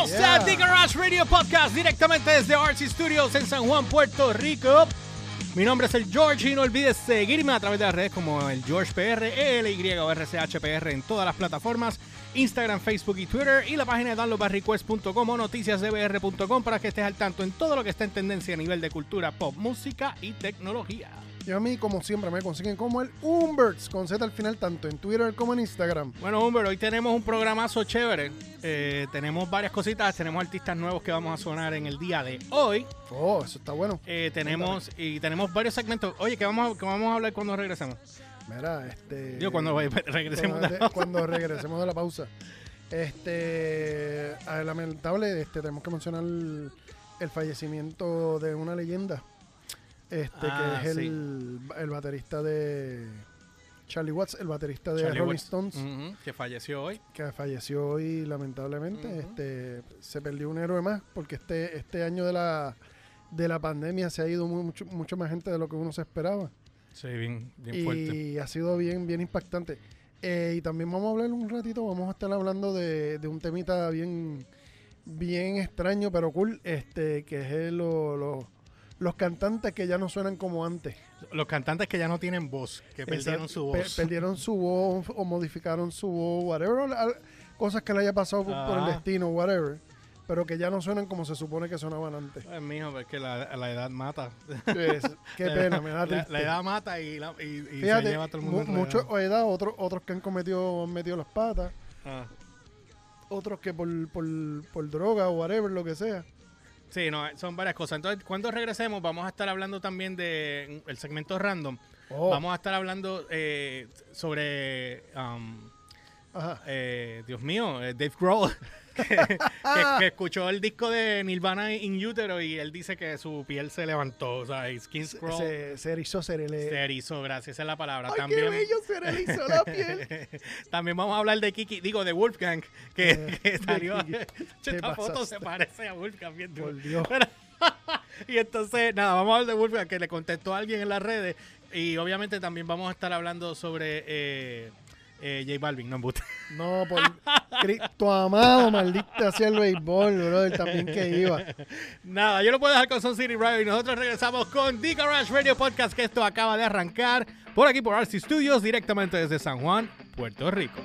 Bienvenidos Yeah. a The Garage Radio Podcast directamente desde RC Studios en San Juan, Puerto Rico. Mi nombre es el George y no olvides seguirme a través de las redes como el George PR, ELY o RCHPR en todas las plataformas, Instagram, Facebook y Twitter y la página de downloadbarrequest.com o noticiasdbr.com para que estés al tanto en todo lo que está en tendencia a nivel de cultura, pop, música y tecnología. Y a mí, como siempre, me consiguen como el Umberts con Z al final, tanto en Twitter como en Instagram. Bueno, Humber, hoy tenemos un programazo chévere. Eh, tenemos varias cositas, tenemos artistas nuevos que vamos a sonar en el día de hoy. Oh, eso está bueno. Eh, tenemos y tenemos varios segmentos. Oye, que vamos, a, que vamos a hablar cuando regresemos. Mira, este. Digo, cuando regresemos. cuando, de- cuando regresemos de la pausa. Este. ah, lamentable, este, tenemos que mencionar el, el fallecimiento de una leyenda. Este, Ah, que es sí. el, el baterista de. Charlie Watts, el baterista de Charlie Rolling Watts. Stones. Que falleció hoy. que falleció hoy lamentablemente este se perdió un héroe más porque este este año de la de la pandemia se ha ido mu- mucho mucho más gente de lo que uno se esperaba Sí, bien, bien y fuerte. ha sido bien bien impactante Eh, y también vamos a hablar un ratito vamos a estar hablando de, de un temita bien bien extraño pero cool este que es lo- lo- los cantantes que ya no suenan como antes Los cantantes que ya no tienen voz, que perdieron su Pe- voz. perdieron su voz o modificaron su voz, whatever. Cosas que le haya pasado por, por el destino, whatever. Pero que ya no suenan como se supone que sonaban antes. Ay, mijo, porque la, la edad mata. Es- qué pena, me da La, la edad mata y, la- y, y se Fíjate, lleva a todo el mu- mundo. muchos edad, otros, otros que han cometido, han metido las patas, Ah. otros que por, por, por droga o whatever, lo que sea. Sí, no, son varias cosas. Entonces, cuando regresemos, vamos a estar hablando también de el segmento random. Oh, Vamos a estar hablando eh, sobre, um, ajá. eh, Dios mío, eh, Dave Grohl, que, que- que escuchó el disco de Nirvana in Utero y él dice que su piel se levantó, o sea, skin scroll Se, se erizó, se le... se erizó, gracias, esa es la palabra. ¡Ay, también, qué bello! Se erizó la piel. también vamos a hablar de Kiki, digo, de Wolfgang, que, Eh, que salió. Esta foto se parece a Wolfgang, bien duro. Por Dios. Pero- y entonces, nada, vamos a hablar de Wolfgang, que le contestó a alguien en las redes. Y obviamente también vamos a estar hablando sobre eh, eh, J Balvin, no embuste. No, por Cristo amado, maldita hacia el béisbol, brother, también que iba. Nada, yo lo puedo dejar con Sun City Radio y nosotros regresamos con The Garage Radio Podcast, que esto acaba de arrancar por aquí por RC Studios, directamente desde San Juan, Puerto Rico.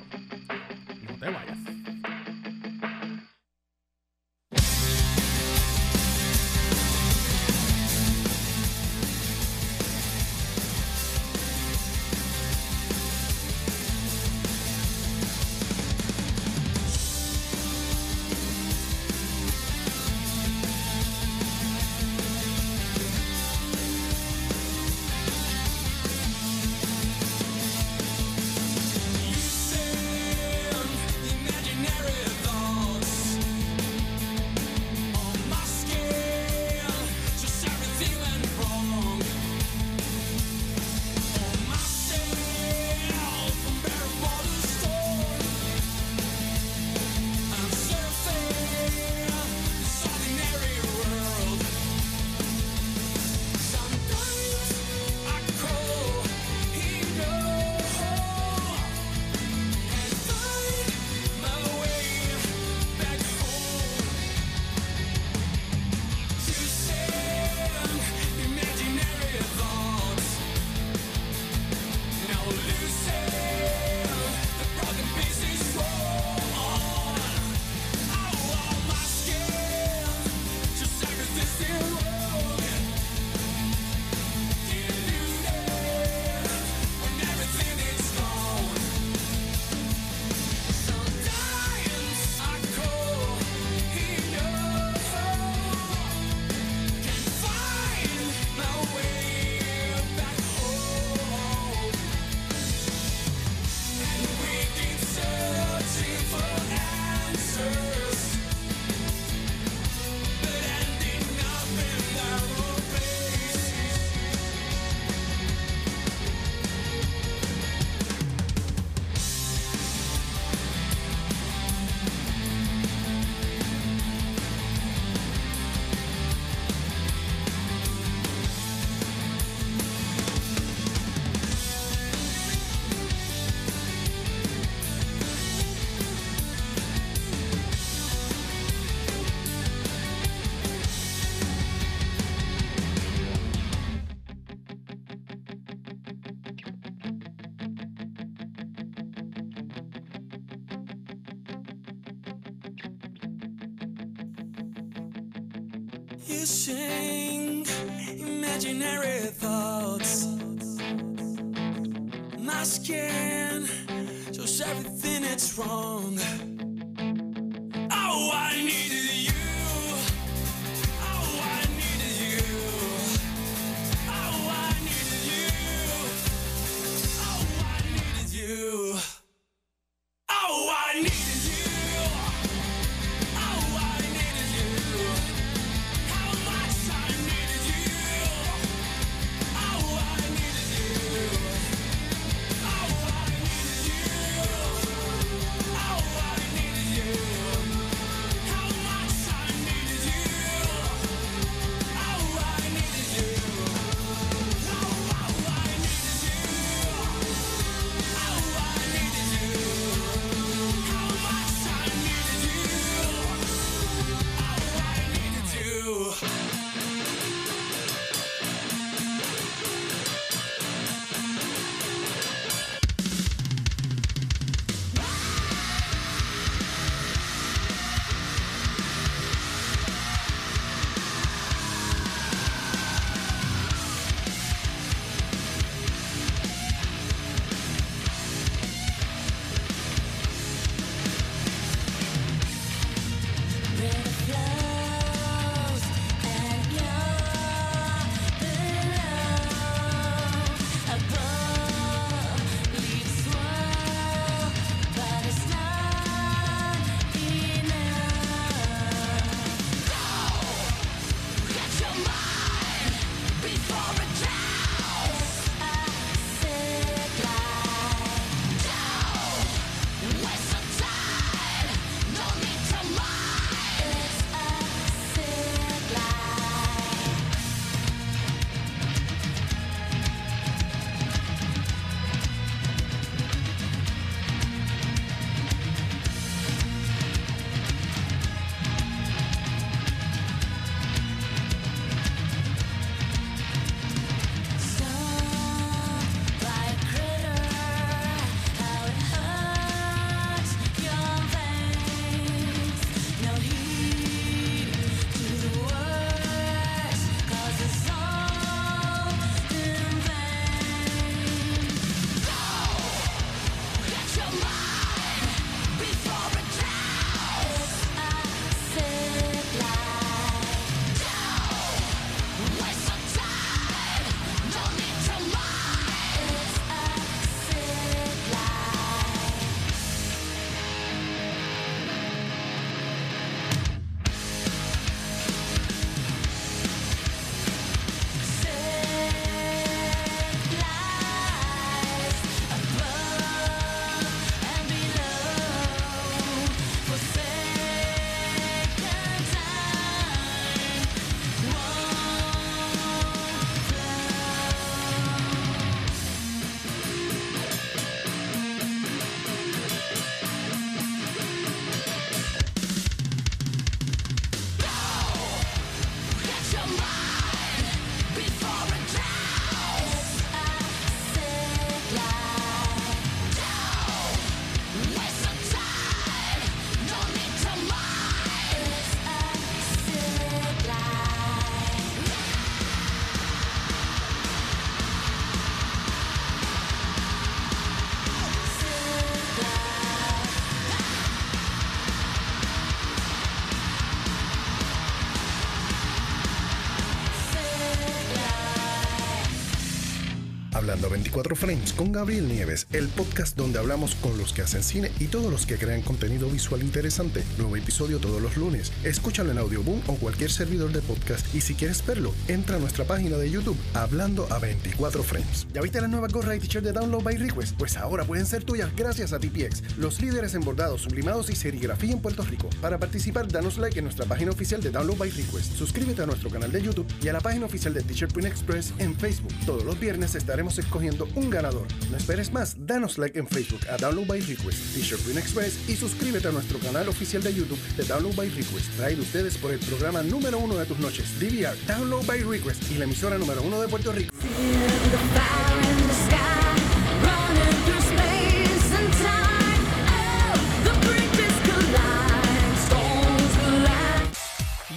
Hablando a 24 Frames con Gabriel Nieves, el podcast donde hablamos con los que hacen cine y todos los que crean contenido visual interesante. Nuevo episodio todos los lunes. Escúchalo en Audioboom o cualquier servidor de podcast. Y si quieres verlo, entra a nuestra página de YouTube Hablando a 24 Frames. ¿Ya viste la nueva gorra y t-shirt de Download by Request? Pues ahora pueden ser tuyas gracias a TPX, los líderes en bordados, sublimados y serigrafía en Puerto Rico. Para participar, danos like en nuestra página oficial de Download by Request. Suscríbete a nuestro canal de YouTube y a la página oficial de T-Shirt Print Express en Facebook. Todos los viernes estaremos escogiendo un ganador. No esperes más, danos like en Facebook a Download by Request, T-Shirt Print Express y suscríbete a nuestro canal oficial de YouTube de Download by Request. Traído ustedes por el programa número uno de tus noches, DVR, Download by Request y la emisora número uno de Puerto Rico.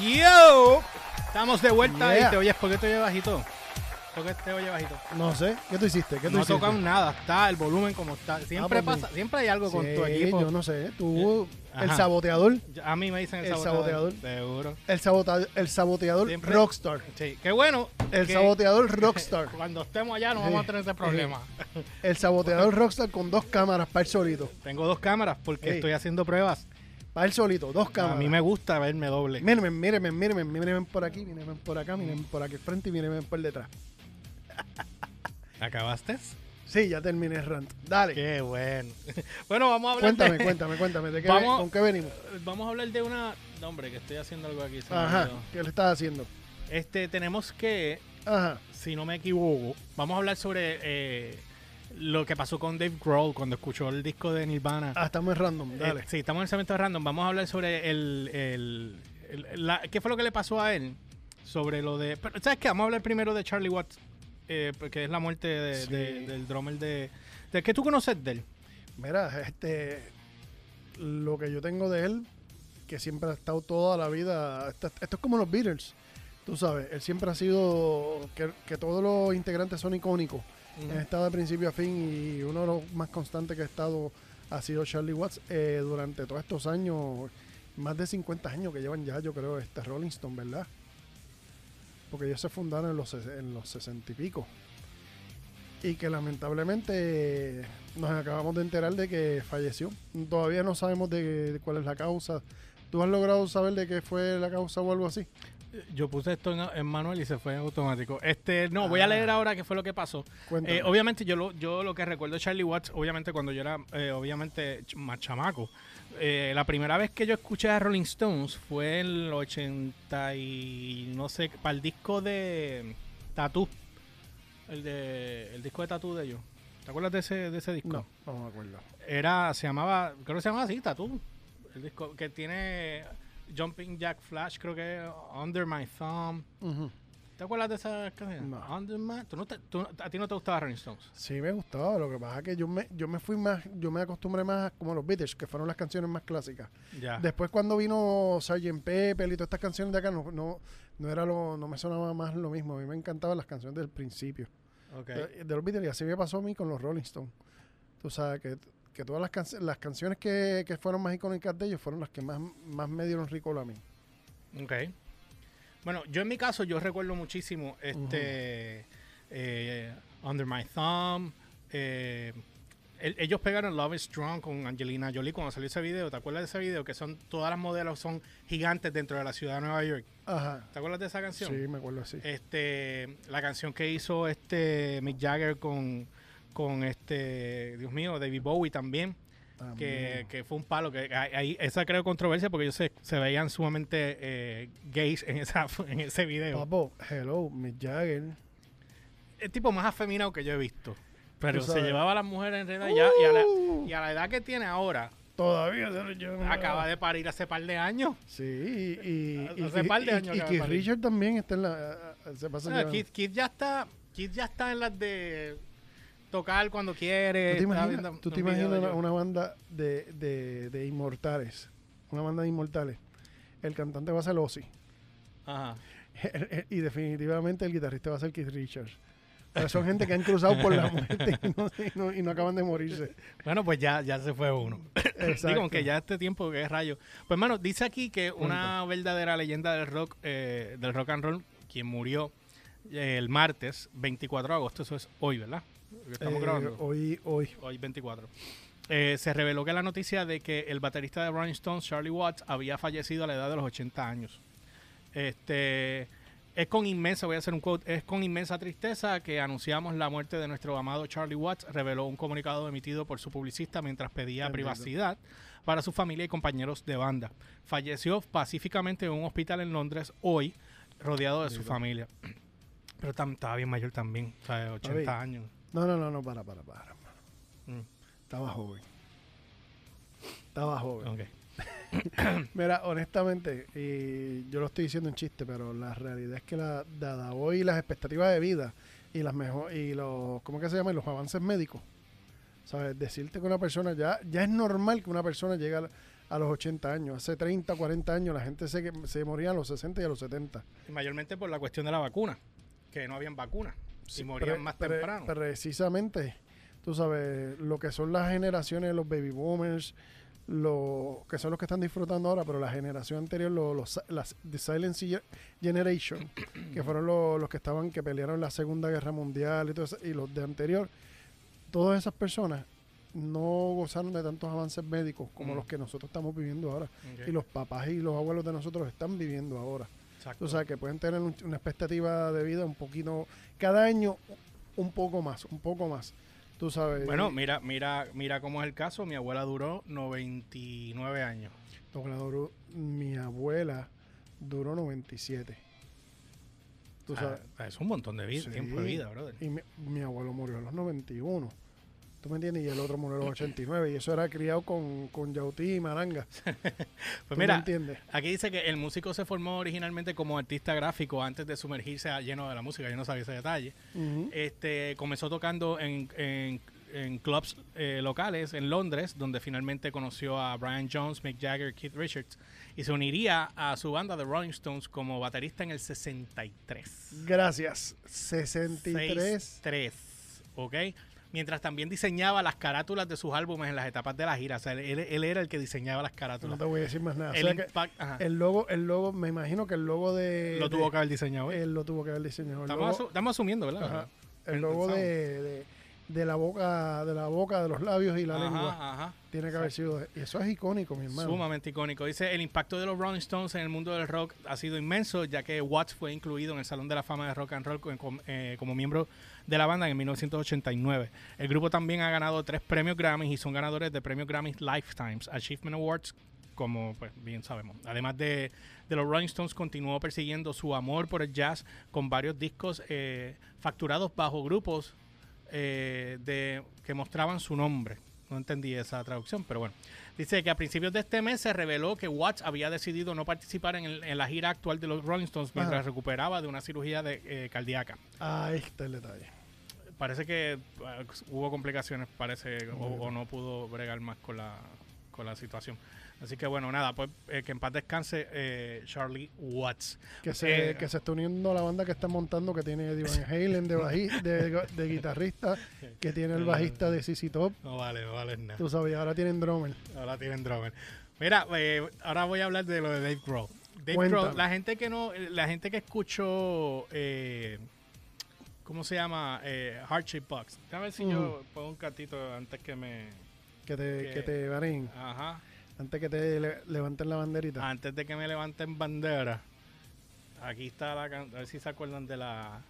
Yo, Estamos de vuelta Yeah. y te oyes, ¿por qué te oyes bajito? ¿Por qué te oyes bajito? No sé. ¿Qué tú hiciste? ¿Qué tú No hiciste? tocan nada, está el volumen como está. Siempre Ah, pues, pasa, siempre hay algo con tu equipo. yo no sé. Tú, el Ajá. saboteador. A mí me dicen el, El saboteador. saboteador. Seguro. El, sabota- el saboteador Siempre- rockstar. Sí, qué bueno. El que saboteador rockstar. Cuando estemos allá no Sí. vamos a tener ese problema. El saboteador rockstar con dos cámaras para el solito. Tengo dos cámaras porque estoy haciendo pruebas. Para el solito, dos A cámaras. mí me gusta verme doble. Mírenme, mírenme, mírenme, mírenme por aquí, mírenme por acá, mírenme por aquí frente y mírenme por detrás. ¿Acabaste? Sí, ya terminé el rant. Dale. Qué bueno. bueno, vamos a hablar Cuéntame, de... cuéntame, cuéntame. ¿De qué, Vamos- ¿Con qué venimos? Vamos a hablar de una... No, hombre, que estoy haciendo algo aquí. Ajá. ¿Qué le estás haciendo? Este, tenemos que, Ajá. si no me equivoco, vamos a hablar sobre eh, lo que pasó con Dave Grohl cuando escuchó el disco de Nirvana. Ah, estamos en random. Eh, Dale. sí, estamos en el segmento de random. Vamos a hablar sobre el, el- el- la- qué fue lo que le pasó a él. Sobre lo de. pero, ¿Sabes qué? Vamos a hablar primero de Charlie Watts. Eh, porque es la muerte de- Sí. de- del drummer de. ¿De qué tú conoces de él? Mira, este. Lo que yo tengo de él, que siempre ha estado toda la vida. Esto, esto es como los Beatles. Tú sabes, él siempre ha sido. Que, que todos los integrantes son icónicos. Ujú. Ha estado de principio a fin y uno de los más constantes que ha estado ha sido Charlie Watts eh, durante todos estos años, más de 50 años que llevan ya, yo creo, este Rolling Stone, ¿verdad? Porque ellos se fundaron en los, en los 60 y pico. Y que lamentablemente nos acabamos de enterar de que falleció. Todavía no sabemos de, de cuál es la causa. ¿Tú has logrado saber de qué fue la causa o algo así? Yo puse esto en, en manual y se fue en automático. Este, no, voy a Ah. leer ahora qué fue lo que pasó. Eh, obviamente yo lo, yo lo que recuerdo de Charlie Watts, obviamente cuando yo era eh, obviamente más chamaco, eh, la primera vez que yo escuché a Rolling Stones fue en el 80 y no sé, para el disco de Tattoo, el de el disco de Tattoo de ellos. ¿Te acuerdas de ese, de ese disco? no, no me acuerdo. Era, se llamaba, creo que se llamaba así, Tattoo. El disco que tiene Jumping Jack Flash, creo que es Under My Thumb. Ujú. ¿Te acuerdas de esa canción? No. Under My- ¿Tú no te- tú no- a ti no te gustaba Rolling Stones. Sí, me gustaba. Lo que pasa es que yo me, yo me fui más, yo me acostumbré más como los Beatles, que fueron las canciones más clásicas. Ya. Después cuando vino Sgt. Pepper y todas estas canciones de acá, no, no, no era lo, no me sonaba más lo mismo. A mí me encantaban las canciones del principio. Ok. De, de los Beatles, y así me pasó a mí con los Rolling Stones. Tú sabes que, que todas las, canc- las canciones que, que fueron más icónicas de ellos fueron las que más, más me dieron rico a mí. Ok. Bueno, yo en mi caso, yo recuerdo muchísimo este eh, Under My Thumb. eh, el- ellos pegaron Love is Strong con Angelina Jolie cuando salió ese video. ¿Te acuerdas de ese video? Que son todas las modelos son gigantes dentro de la ciudad de Nueva York. Ajá. ¿Te acuerdas de esa canción? Sí, me acuerdo así. Este, la canción que hizo este Mick Jagger con, con este, Dios mío, David Bowie también. Que, que fue un palo. que ahí- Esa creo controversia porque ellos se, se veían sumamente eh, gays en, esa, en ese video. Papo, hello, Mick Jagger. El tipo más afeminado que yo he visto. Pero se llevaba a las mujeres en realidad ya, y, a la, Uh. y a la edad que tiene ahora, Todavía se lo llevan. acaba de parir hace par de años. Sí, y, y, Hace par de años y que. Richard también está en la. Se pasa Ah, llevando. Keith, Keith ya está Keith ya está en las de tocar cuando ¿Tú quiere. te está imaginas, viendo tú te imaginas una, banda de, de, de inmortales? Una banda de inmortales. El cantante va a ser Ozzy. Ajá. y definitivamente el guitarrista va a ser Keith Richards. Pero son gente que han cruzado por la muerte y no, y no- y no acaban de morirse. Bueno, pues ya, ya se fue uno. Exacto. Digo, aunque ya este tiempo que es rayo. Pues hermano, dice aquí que una verdadera leyenda del rock, eh, del rock and roll, quien murió eh, el martes 24 de agosto, eso es hoy, ¿verdad? Estamos Eh, grabando. hoy, hoy. Hoy 24. Eh, se reveló que la noticia de que el baterista de Rolling Stones, Charlie Watts, había fallecido a la edad de los 80 años. Este es con inmensa, voy a hacer un quote, es con inmensa tristeza que anunciamos la muerte de nuestro amado Charlie Watts, reveló un comunicado emitido por su publicista mientras pedía Entiendo. privacidad para su familia y compañeros de banda. Falleció pacíficamente en un hospital en Londres hoy, rodeado de su familia. Pero estaba bien mayor también, o sea, 80 bien. años. No, no, no, no, para, para, para. hermano. Mm, Estaba joven. Estaba joven. ok. Mira, honestamente, y yo lo estoy diciendo en chiste, pero la realidad es que la, dada hoy las expectativas de vida y las mejor y los ¿cómo que se llama? los avances médicos. ¿Sabes? Decirte que una persona ya ya es normal que una persona llegue a los 80 años. Hace 30, 40 años la gente se, se moría a los 60 y a los 70. Y mayormente por la cuestión de la vacuna, que no habían vacunas. Y morían más temprano. Precisamente, tú sabes, lo que son las generaciones, los baby boomers, lo, que son los que están disfrutando ahora, pero la generación anterior, los, los- las The Silent Ge- Generation, que fueron los, los que estaban, que pelearon la Segunda Guerra Mundial y, todo eso, y los de anterior, todas esas personas no gozaron de tantos avances médicos como Mm. los que nosotros estamos viviendo ahora. Y los papás y los abuelos de nosotros están viviendo ahora. Exacto. O sea, que pueden tener un- una expectativa de vida un poquito, cada año un poco más, un poco más. Tú sabes. bueno, mira, mira, mira cómo es el caso. Mi abuela duró 99 años. duró, mi abuela duró 97. Tú Ah, sabes. es un montón de vida, Sí. tiempo de vida, brother. Y mi, mi abuelo murió a los 91. ¿Tú me entiendes? Y el otro murió a los 89. Y eso era criado con, con yautí y maranga. ¿Tú Pues me mira, entiendes? aquí dice que el músico se formó originalmente como artista gráfico antes de sumergirse a lleno de la música. Yo no sabía ese detalle. Este, comenzó tocando en, en, en clubs eh, locales en Londres, donde finalmente conoció a Brian Jones, Mick Jagger, Keith Richards, y se uniría a su banda The Rolling Stones como baterista en el 63. Gracias. 63. 3, ¿ok? Mientras también diseñaba las carátulas de sus álbumes en las etapas de la gira. O sea, él, él era el que diseñaba las No carátulas. te voy a decir más nada. O el sea que impact- ajá. el logo, el logo, me imagino que el logo de. lo de- tuvo que haber diseñado. él. Él lo tuvo que haber diseñado. Estamos, logo, asu- estamos asumiendo, ¿verdad? ajá, el logo de, de la boca, de la boca, de los labios y la Ajá, lengua. ajá. Tiene que haber sido. Y eso es icónico, mi hermano. Sumamente icónico. Dice, el impacto de los Rolling Stones en el mundo del rock ha sido inmenso, ya que Watts fue incluido en el Salón de la Fama de Rock and Roll con- eh, como miembro de la banda en 1989. El grupo también ha ganado tres premios Grammys y son ganadores de premios Grammys Lifetimes Achievement Awards, como pues, bien sabemos. Además de, de los Rolling Stones, continuó persiguiendo su amor por el jazz con varios discos eh, facturados bajo grupos eh, de, que mostraban su nombre. No entendí esa traducción, pero bueno. Dice que a principios de este mes se reveló que Watts había decidido no participar en, el- en la gira actual de los Rolling Stones mientras Ajá. recuperaba de una cirugía de, eh, cardíaca. Ahí está el detalle. Parece que eh, hubo complicaciones, parece, o, o no pudo bregar más con la, con la situación. Así que bueno, nada, pues eh, que en paz descanse eh, Charlie Watts. Que se, Eh, que se está uniendo a la banda que está montando, que tiene Eddie Van Halen de, baji- de, de guitarrista, que tiene el bajista de CC Top. No vale, no vale nada. Tú sabes, ahora tienen drummer. Ahora tienen drummer. Mira, eh, ahora voy a hablar de lo de Dave Grohl. Dave Cuéntame. Grohl, la gente que no, la gente que escuchó, eh, ¿cómo se llama? Eh, Heart Shape Box. A ver si yo pongo un catito antes que me, Que te, Que- que te varín. ajá, Antes que te le- levanten la banderita. antes de que me levanten bandera. Aquí está la can- a ver si se acuerdan de la,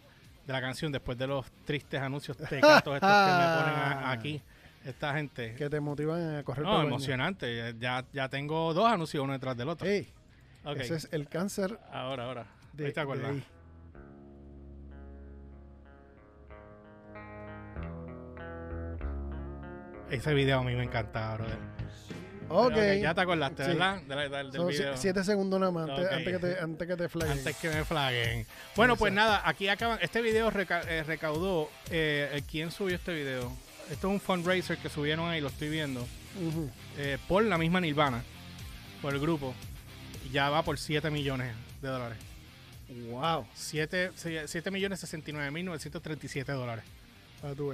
de la canción después de los tristes anuncios tecatos estos que me ponen a- aquí. Esta gente. Que te motivan a correr No, emocionante. Ya, ya tengo dos anuncios uno detrás del otro. Ey, Ok. ese es el cáncer Ahora, ahora. de, Ahí te acuerdas. de. Ese video a mí me encantaba, brother. Ok. ya te acordaste, Sí. ¿verdad? Del, del video. siete segundos nada más, antes, que te, antes que te flaguen. Antes que me flaguen. Bueno, pues Exacto. nada, aquí acaban. Este video reca- eh, recaudó. eh, eh, ¿Quién subió este video? Esto es un fundraiser que subieron ahí, lo estoy viendo. Eh, por la misma Nirvana, por el grupo. Ya va por 7 millones de dólares. Wow. 7, 7 millones 69 mil 937 dólares.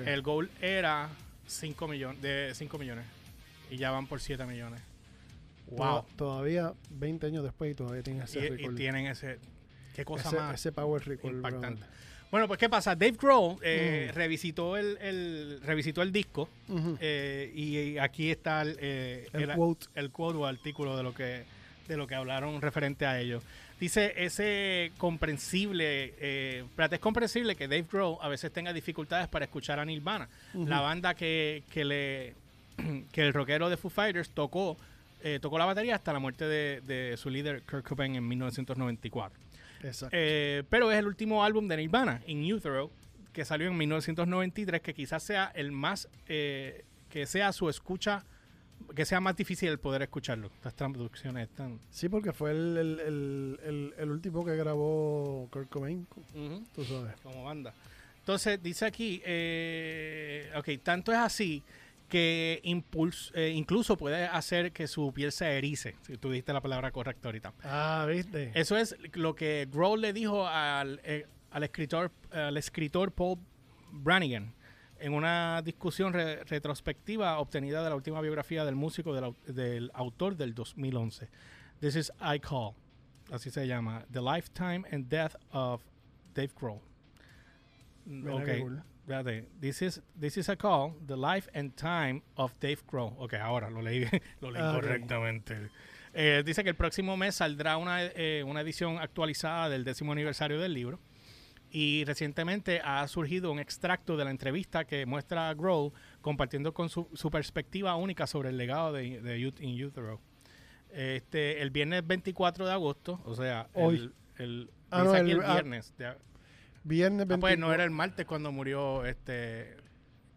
El goal era 5 millones, de 5 millones. Y ya van por 7 millones. Wow. Toda- Todavía 20 años después y todavía tienen ese Y, y récord. tienen ese. Qué cosa ese, más ese power record. impactante. Bueno, pues ¿qué pasa? Dave Grohl eh, Mm. revisitó el, el- revisitó el disco eh, y aquí está el, eh, El quote. el quote o artículo de lo que de lo que hablaron referente a ello. Dice ese comprensible, eh, es comprensible que Dave Grohl a veces tenga dificultades para escuchar a Nirvana, la banda que, que le que el rockero de Foo Fighters tocó eh, tocó la batería hasta la muerte de, de su líder Kurt Cobain en 1994. Exacto. Eh, pero es el último álbum de Nirvana, In Utero, que salió en 1993, que quizás sea el más, eh, que sea su escucha, que sea más difícil el poder escucharlo. Estas traducciones están... sí, porque fue el, el, el, último que grabó Kurt Cobain. Tú sabes. como banda. Entonces, dice aquí, ok, tanto es así que impuls- eh, incluso puede hacer que su piel se erice, si tú diste la palabra correcta ahorita. Ah, ¿viste? Eso es lo que Grohl le dijo al, eh, al escritor, al escritor Paul Brannigan en una discusión re- retrospectiva obtenida de la última biografía del músico del, au- del autor del 2011. This is I Call, así se llama, The Lifetime and Death of Dave Grohl. Mira ok. Espérate. This is, this is a call, The Life and Time of Dave Grohl. Ok, ahora lo leí, lo leí Ah, ok. correctamente. Eh, dice que el próximo mes saldrá una, eh, una edición actualizada del décimo aniversario del libro. Y recientemente ha surgido un extracto de la entrevista que muestra a Grohl compartiendo con su, su perspectiva única sobre el legado de, de Youth in Utero. Este, el viernes 24 de agosto, o sea, Hoy. el, el- Ah, dice no, aquí el- el ah, viernes. de- Viernes Ah, pues no 24. era el martes cuando murió este.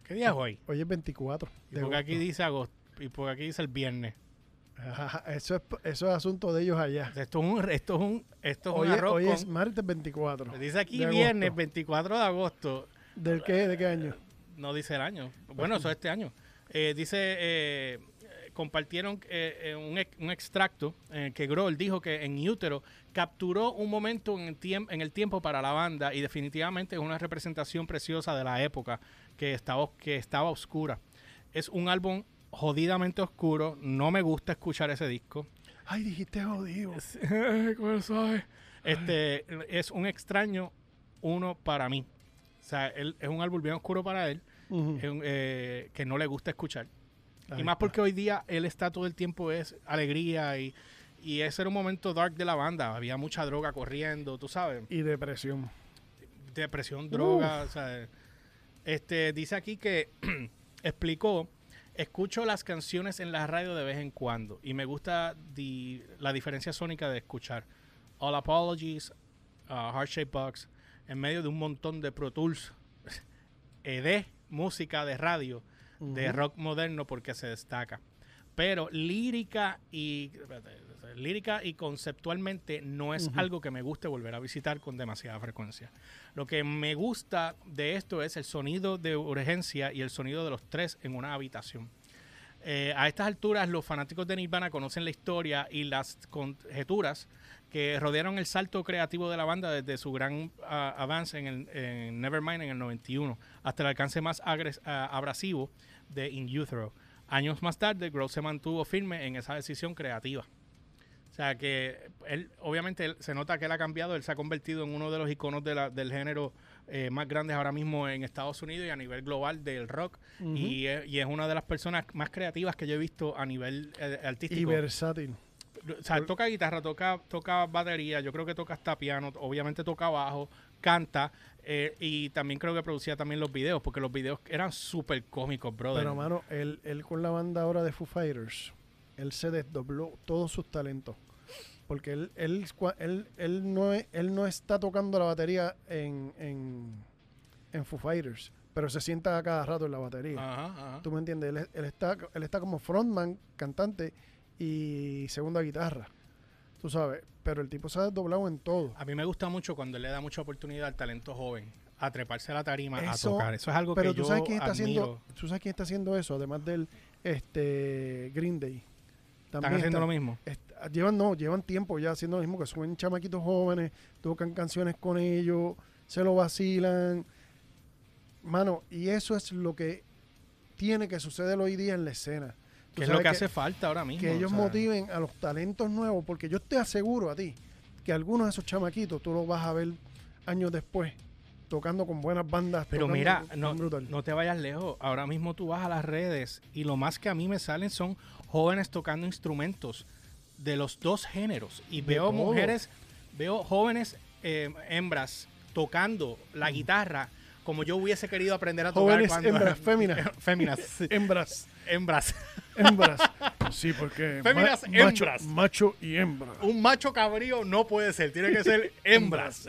¿Qué día es hoy? Hoy es 24. Y porque aquí dice agosto y porque aquí dice el viernes. Ajá, Eso es, eso es asunto de ellos allá. Esto es un, esto es un, esto es Hoy, es- hoy es martes 24. dice aquí viernes 24 de agosto. ¿Del qué? ¿De qué año? No dice el año. Bueno, eso es este año. Eh, dice, eh, compartieron eh, eh, un, ex- un extracto en el que Grohl dijo que en Útero capturó un momento en el, tiemp- en el tiempo para la banda y definitivamente es una representación preciosa de la época que estaba, que estaba oscura. Es un álbum jodidamente oscuro. No me gusta escuchar ese disco. Ay, dijiste jodido. Este es un extraño uno para mí. O sea, él, es un álbum bien oscuro para él, eh, que no le gusta escuchar. Ahí y más está. porque hoy día él está todo el tiempo es alegría y, y ese era un momento dark de la banda. Había mucha droga corriendo, tú sabes. Y depresión. Depresión, droga. o sea, este, dice aquí que explicó, escucho las canciones en la radio de vez en cuando y me gusta di- la diferencia sónica de escuchar All Apologies, uh, Heart Shape Box, en medio de un montón de Pro Tools, eh, de música de radio, de rock moderno porque se destaca. Pero lírica y lírica y conceptualmente no es algo que me guste volver a visitar con demasiada frecuencia. Lo que me gusta de esto es el sonido de urgencia y el sonido de los tres en una habitación. Eh, a estas alturas, los fanáticos de Nirvana conocen la historia y las conjeturas que rodearon el salto creativo de la banda desde su gran ah, avance en, Nevermind en el 91 hasta el alcance más agres- ah, abrasivo de In Utero. Años más tarde, Grohl se mantuvo firme en esa decisión creativa. O sea que él, obviamente, se nota que él ha cambiado, él se ha convertido en uno de los iconos del género eh, más grandes ahora mismo en Estados Unidos y a nivel global del rock. Y, es- y es una de las personas más creativas que yo he visto a nivel eh, Y artístico. versátil. O sea, toca guitarra, toca, toca batería, yo creo que toca hasta piano, obviamente toca bajo, canta eh, y también creo que producía también los videos, porque los videos eran súper cómicos, brother. Pero, mano, él, él con la banda ahora de Foo Fighters, él se desdobló todos sus talentos. Porque él, él, él, él, no, es- él no está tocando la batería en, en, en Foo Fighters, pero se sienta a cada rato en la batería. Ajá, ajá. ¿Tú me entiendes? Él, él está, él está como frontman, cantante y segunda guitarra. Tú sabes, pero el tipo se ha desdoblado en todo. A mí me gusta mucho cuando él le da mucha oportunidad al talento joven a treparse a la tarima Eso- a tocar. Eso es algo Pero que tú yo sabes quién está admiro. haciendo, tú sabes quién está haciendo eso, además del este Green Day. Están haciendo está- lo mismo. Llevan no, llevan tiempo ya haciendo lo mismo, que suben chamaquitos jóvenes, tocan canciones con ellos, se lo vacilan. Mano, y eso es lo que tiene que suceder hoy día en la escena. Que es lo que, hace falta ahora mismo. que ellos o sea. motiven a los talentos nuevos, porque yo te aseguro a ti que algunos de esos chamaquitos tú los vas a ver años después tocando con buenas bandas. Pero mira, no, no te vayas lejos. Ahora mismo tú vas a las redes y lo más que a mí me salen son jóvenes tocando instrumentos de los dos géneros. Y De veo todo. mujeres, veo jóvenes eh, hembras tocando la guitarra como yo hubiese querido aprender a tocar. Mm. Jóvenes cuando- hembras, féminas. féminas. sí. Hembras. hembras. Hembras. Sí, porque Féminas ma- hembras. macho y hembra. Un macho cabrío no puede ser, tiene que ser hembras.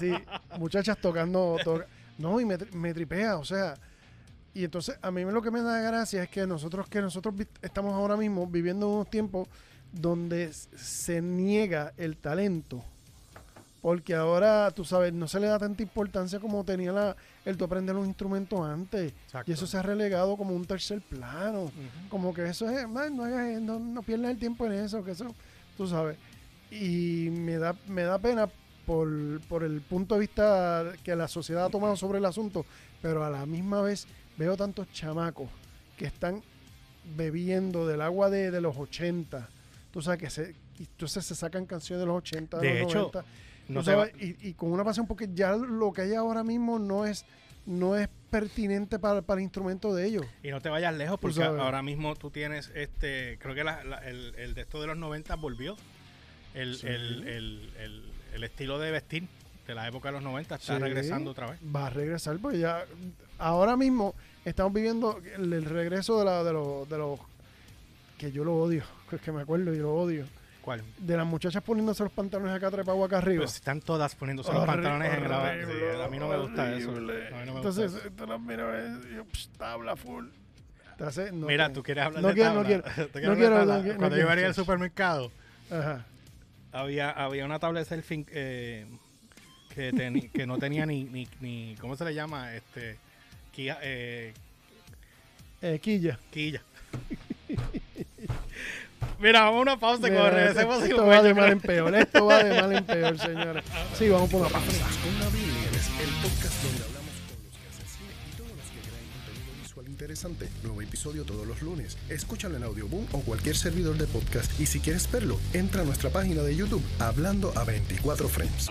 Sí, muchachas tocando. to- no, y me, me tripea, o sea. Y entonces a mí lo que me da gracia es que nosotros que nosotros estamos ahora mismo viviendo unos tiempos donde se niega el talento Porque ahora, tú sabes, no se le da tanta importancia como tenía la, el tú aprender los instrumentos antes. Exacto. Y eso se ha relegado como un tercer plano. Como que eso es, man, no, hagas- no, no pierdas el tiempo en eso, que eso, tú sabes. Y me da, me da pena por, por el punto de vista que la sociedad ha tomado sobre el asunto, pero a la misma vez veo tantos chamacos que están bebiendo del agua de, de los 80. Tú sabes que se, entonces se sacan canciones de los 80, de, De los hecho, 90. No tú se va- sabes, y, y con una pasión, porque ya lo que hay ahora mismo no es, no es pertinente para, para el instrumento de ellos. Y no te vayas lejos porque ahora mismo tú tienes este, creo que la- la- el, el de esto de los 90 volvió. El, Sí. el, el, el, el estilo de vestir de la época de los 90 está Sí, regresando otra vez. Va a regresar, porque ya ahora mismo estamos viviendo el, el regreso de, la, de, los, de los que yo lo odio, que me acuerdo y lo odio, ¿Cuál? de las muchachas poniéndose los pantalones acá trepados acá arriba. Pues están todas poniéndose los Horri- pantalones en la horrible, sí, A mí no me gusta eso. horrible. A mí no me Entonces, gusta eso. tú las miras y yo, psh, tabla full. Hace- no Mira, tú quieres hablar no de quiero, no tabla. quiero, ¿Tú quieres no quiero, tabla? no quiero, no Cuando yo quiero, venía al supermercado, Ajá. había, había una tabla de surfing eh, que, teni- que no tenía ni, ni, ni, ¿cómo se le llama? Este, quilla, eh, Eh, quilla. quilla. Mira, vamos a una pausa Mira, cuando esto, regresemos. esto sigo va de mal en peor, esto va de mal en peor, señores. Sí, vamos por una pausa. El podcast donde hablamos con los que hacen cine y todos los que crean contenido visual interesante. Nuevo episodio todos los lunes. Escúchalo en Audioboom o cualquier servidor de podcast. Y si quieres verlo, entra a nuestra página de YouTube Hablando a 24 Frames.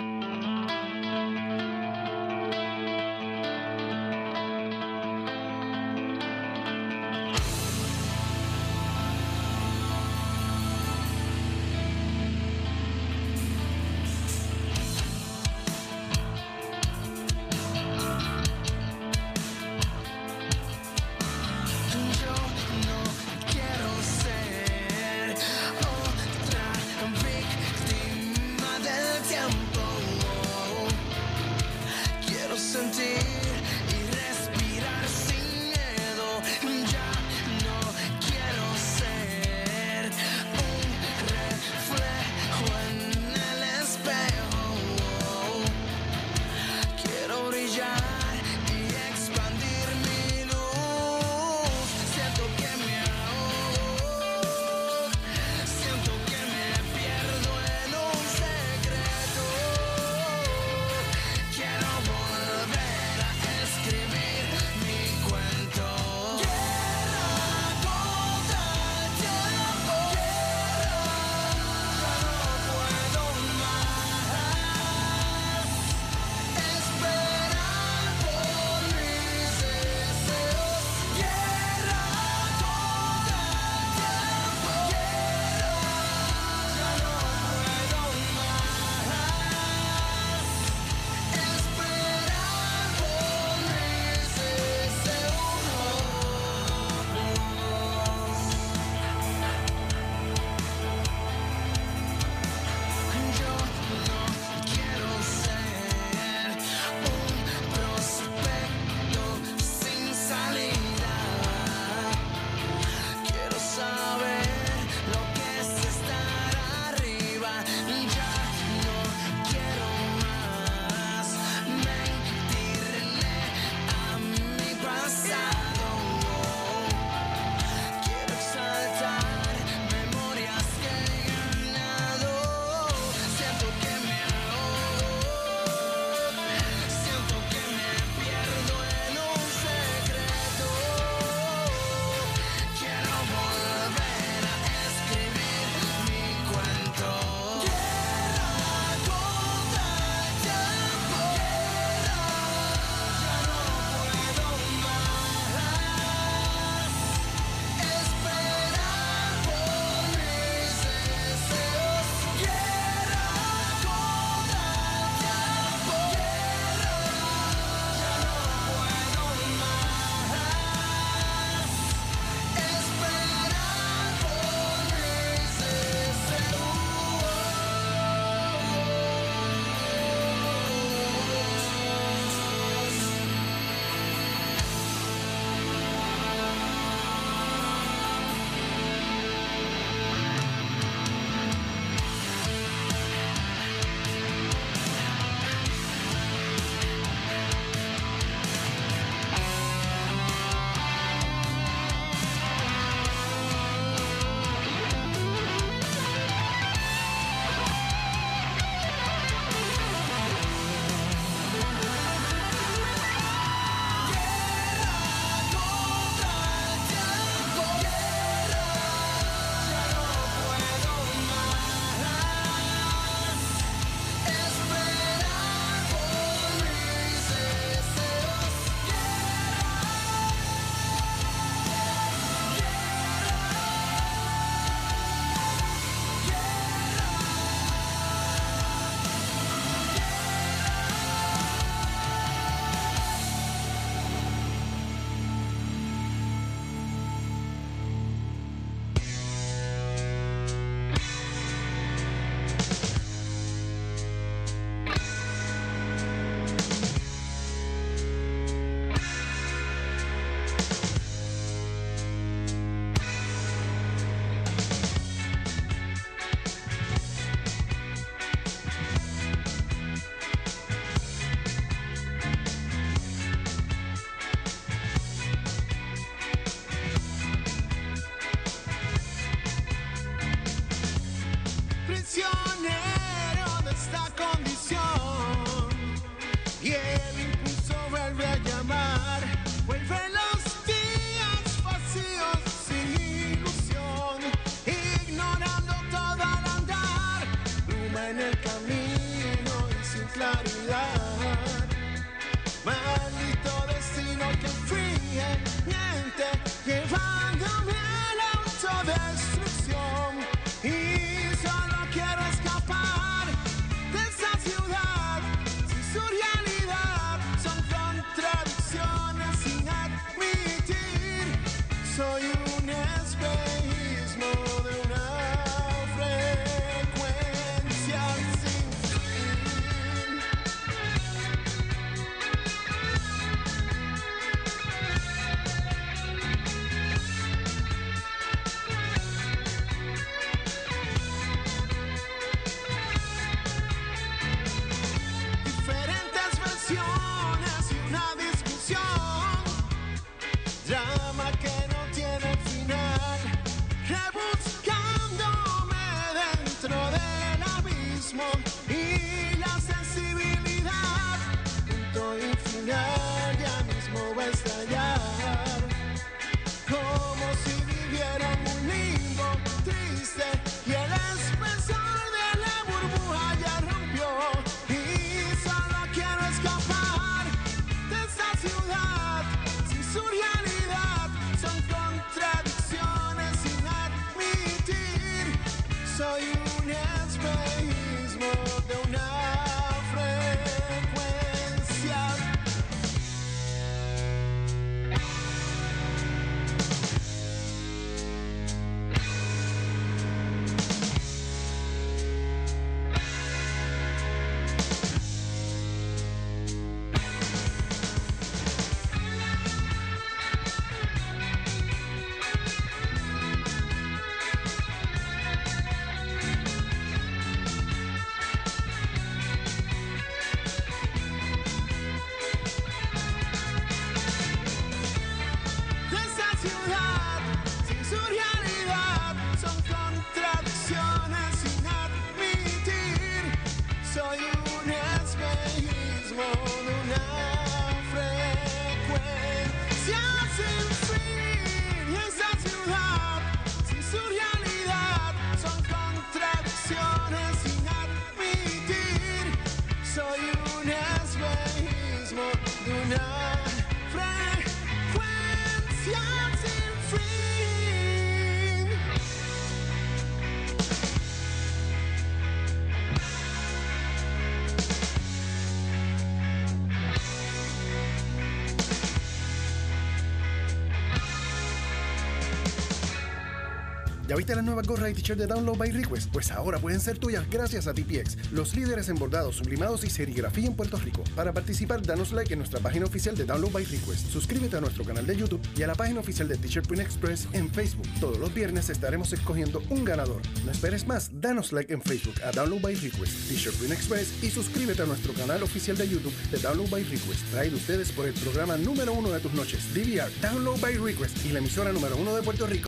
Viste las nuevas gorras y t-shirts de Download by Request? Pues ahora pueden ser tuyas gracias a TPX, los líderes en bordados, sublimados y serigrafía en Puerto Rico. Para participar, danos like en nuestra página oficial de Download by Request. Suscríbete a nuestro canal de YouTube y a la página oficial de T-Shirt Print Express en Facebook. Todos los viernes estaremos escogiendo un ganador. No esperes más, danos like en Facebook a Download by Request, T-Shirt Print Express y suscríbete a nuestro canal oficial de YouTube de Download by Request. Traído ustedes por el programa número uno de tus noches, DVR, Download by Request y la emisora número uno de Puerto Rico.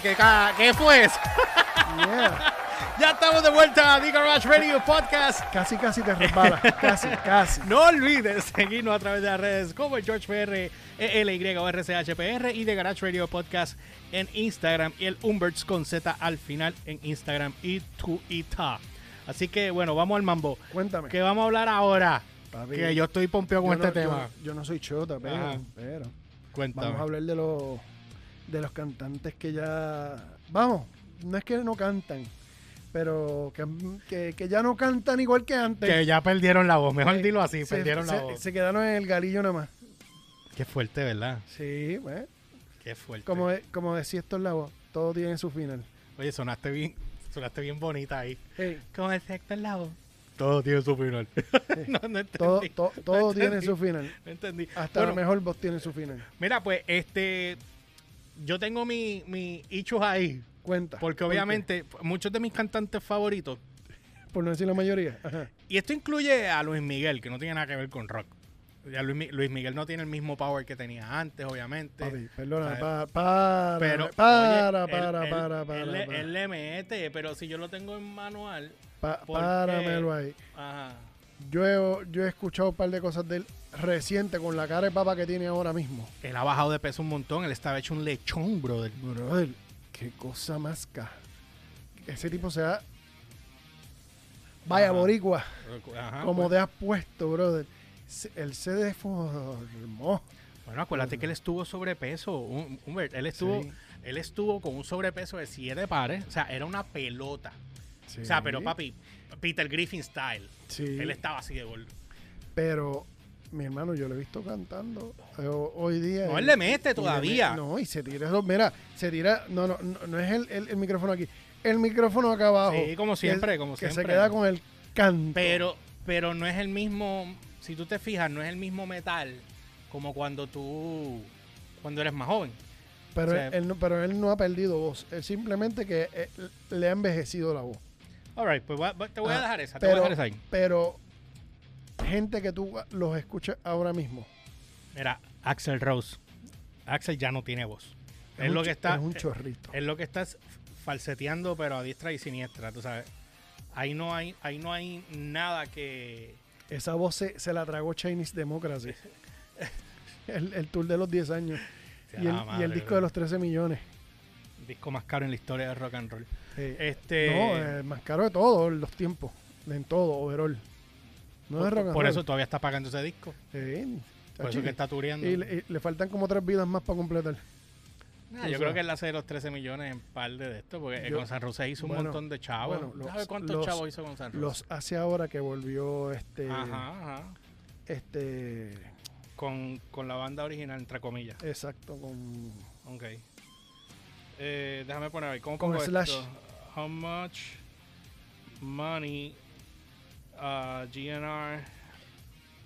Eje, ¿qué, ca- ¿qué fue eso? Yeah. ya estamos de vuelta a The Garage Radio Podcast. Casi, casi te resbala. casi, casi. No olvides seguirnos a través de las redes como el George PR, o RCHPR y The Garage Radio Podcast en Instagram y el Umberts con Z al final en Instagram y Twitter. Así que bueno, vamos al mambo. Cuéntame. ¿Qué vamos a hablar ahora? Papi, que yo estoy pompeado con este no- tema. Yo, yo no soy chota, pero, pero Cuéntame. vamos a hablar de los de los cantantes que ya vamos, no es que no cantan, pero que, que, que ya no cantan igual que antes. Que ya perdieron la voz. Mejor Eh, dilo así, se, perdieron la voz. se quedaron en el galillo nada más. Qué fuerte, ¿verdad? Sí, pues, Qué fuerte. como, como decía esto en la voz, todo tiene su final. Oye, sonaste bien, sonaste bien bonita ahí. Hey, Como decía Héctor Lavoe. Todo tiene su final. no, no entendí. todo to- todo No tiene su final. No entendí. Hasta Bueno, la mejor voz tiene su final. Mira, pues, este. Yo tengo mi, mi ichus ahí. Cuenta. Porque obviamente, muchos de mis cantantes favoritos. Por no decir la mayoría. Ajá. Y esto incluye a Luis Miguel, que no tiene nada que ver con rock. Ya Luis, Mi- Luis Miguel no tiene el mismo power que tenía antes, obviamente. Papi, perdona, ¿sabes? pa- para, pero para, oye, para, él- para, para, él, para. él le mete, pero si yo lo tengo en manual, Pa- páramelo ahí. ajá. Yo he, yo he escuchado un par de cosas de él reciente con la cara de papa que tiene ahora mismo. Él ha bajado de peso un montón, él estaba hecho un lechón, brother. Brother, qué cosa más ca. Ese tipo se da. Vaya Ajá. boricua, Ajá, como pues. te has puesto, brother. Él se deformó. Bueno, acuérdate que él estuvo sobrepeso, un- Humbert, él estuvo, Sí. él estuvo con un sobrepeso de 7 pares, o sea, era una pelota. Sí. O sea, pero papi, Peter Griffin style. Sí. Él estaba así de gordo. Pero, mi hermano, yo lo he visto cantando eh, ho- hoy día. No, él le mete todavía. No, y se tira. Mira, se tira. No, no, no, no es el, el- el micrófono aquí. El micrófono acá abajo. Sí, como que- siempre, como que siempre. se queda con el canto. Pero, pero no es el mismo, si tú te fijas, no es el mismo metal como cuando tú, cuando eres más joven. Pero, o sea- él, él no, pero él no ha perdido voz. Él simplemente que eh, le ha envejecido la voz. Alright, pues voy a- te voy a Ah, dejar esa, te voy a Pero, dejar esa ahí. pero gente que tú los escuchas ahora mismo. Mira, Axel Rose. Axel ya no tiene voz. Es lo que está, Es un chorrito. es lo que estás falseteando, pero a diestra y siniestra, tú sabes. Ahí no hay, ahí no hay nada que. Esa voz se, se la tragó Chinese Democracy. el, el tour de los 10 años. y, el, Ah, y el disco bro. de los 13 millones. disco más caro en la historia del rock and roll. Eh, Este, No, el más caro de todos los tiempos. En todo, overall. No es por, rock and por roll. eso todavía está pagando ese disco. Sí, Por eso que está tureando. y, le, y le faltan como tres vidas más para completar. Nah, tú yo creo que él hace de los 13 millones en par de esto, porque Yo- con San José hizo un bueno, montón de chavos. bueno, los- ¿Sabes cuántos los- chavos hizo con San José? Los hace ahora que volvió este. Ajá, ajá. Este. Con, con la banda original, entre comillas. Exacto, con. Ok. Eh, déjame poner ahí. ¿Cómo Con pongo slash. esto? How much money uh, GNR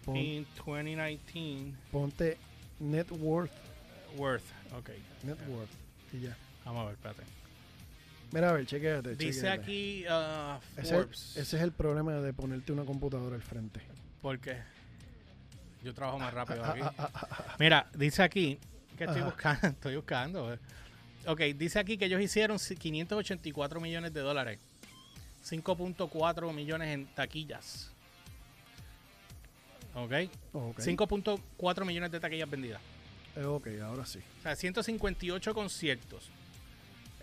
pon- in 2019 ponte net worth. worth? Ok. Net worth. Y ya. Vamos a ver, espérate. Mira, a ver, chequéate. Dice chequéate. aquí uh, Ese, Forbes. ese es el problema de ponerte una computadora al frente. ¿Por qué? Yo trabajo más rápido Ah, aquí. ah, ah, ah, ah. Mira, dice aquí que estoy Ajá. buscando, estoy buscando. eh. Ok, dice aquí que ellos hicieron 584 millones de dólares. 5.4 millones en taquillas. Ok. Ok. 5.4 millones de taquillas vendidas. Eh, ok, ahora sí. O sea, 158 conciertos.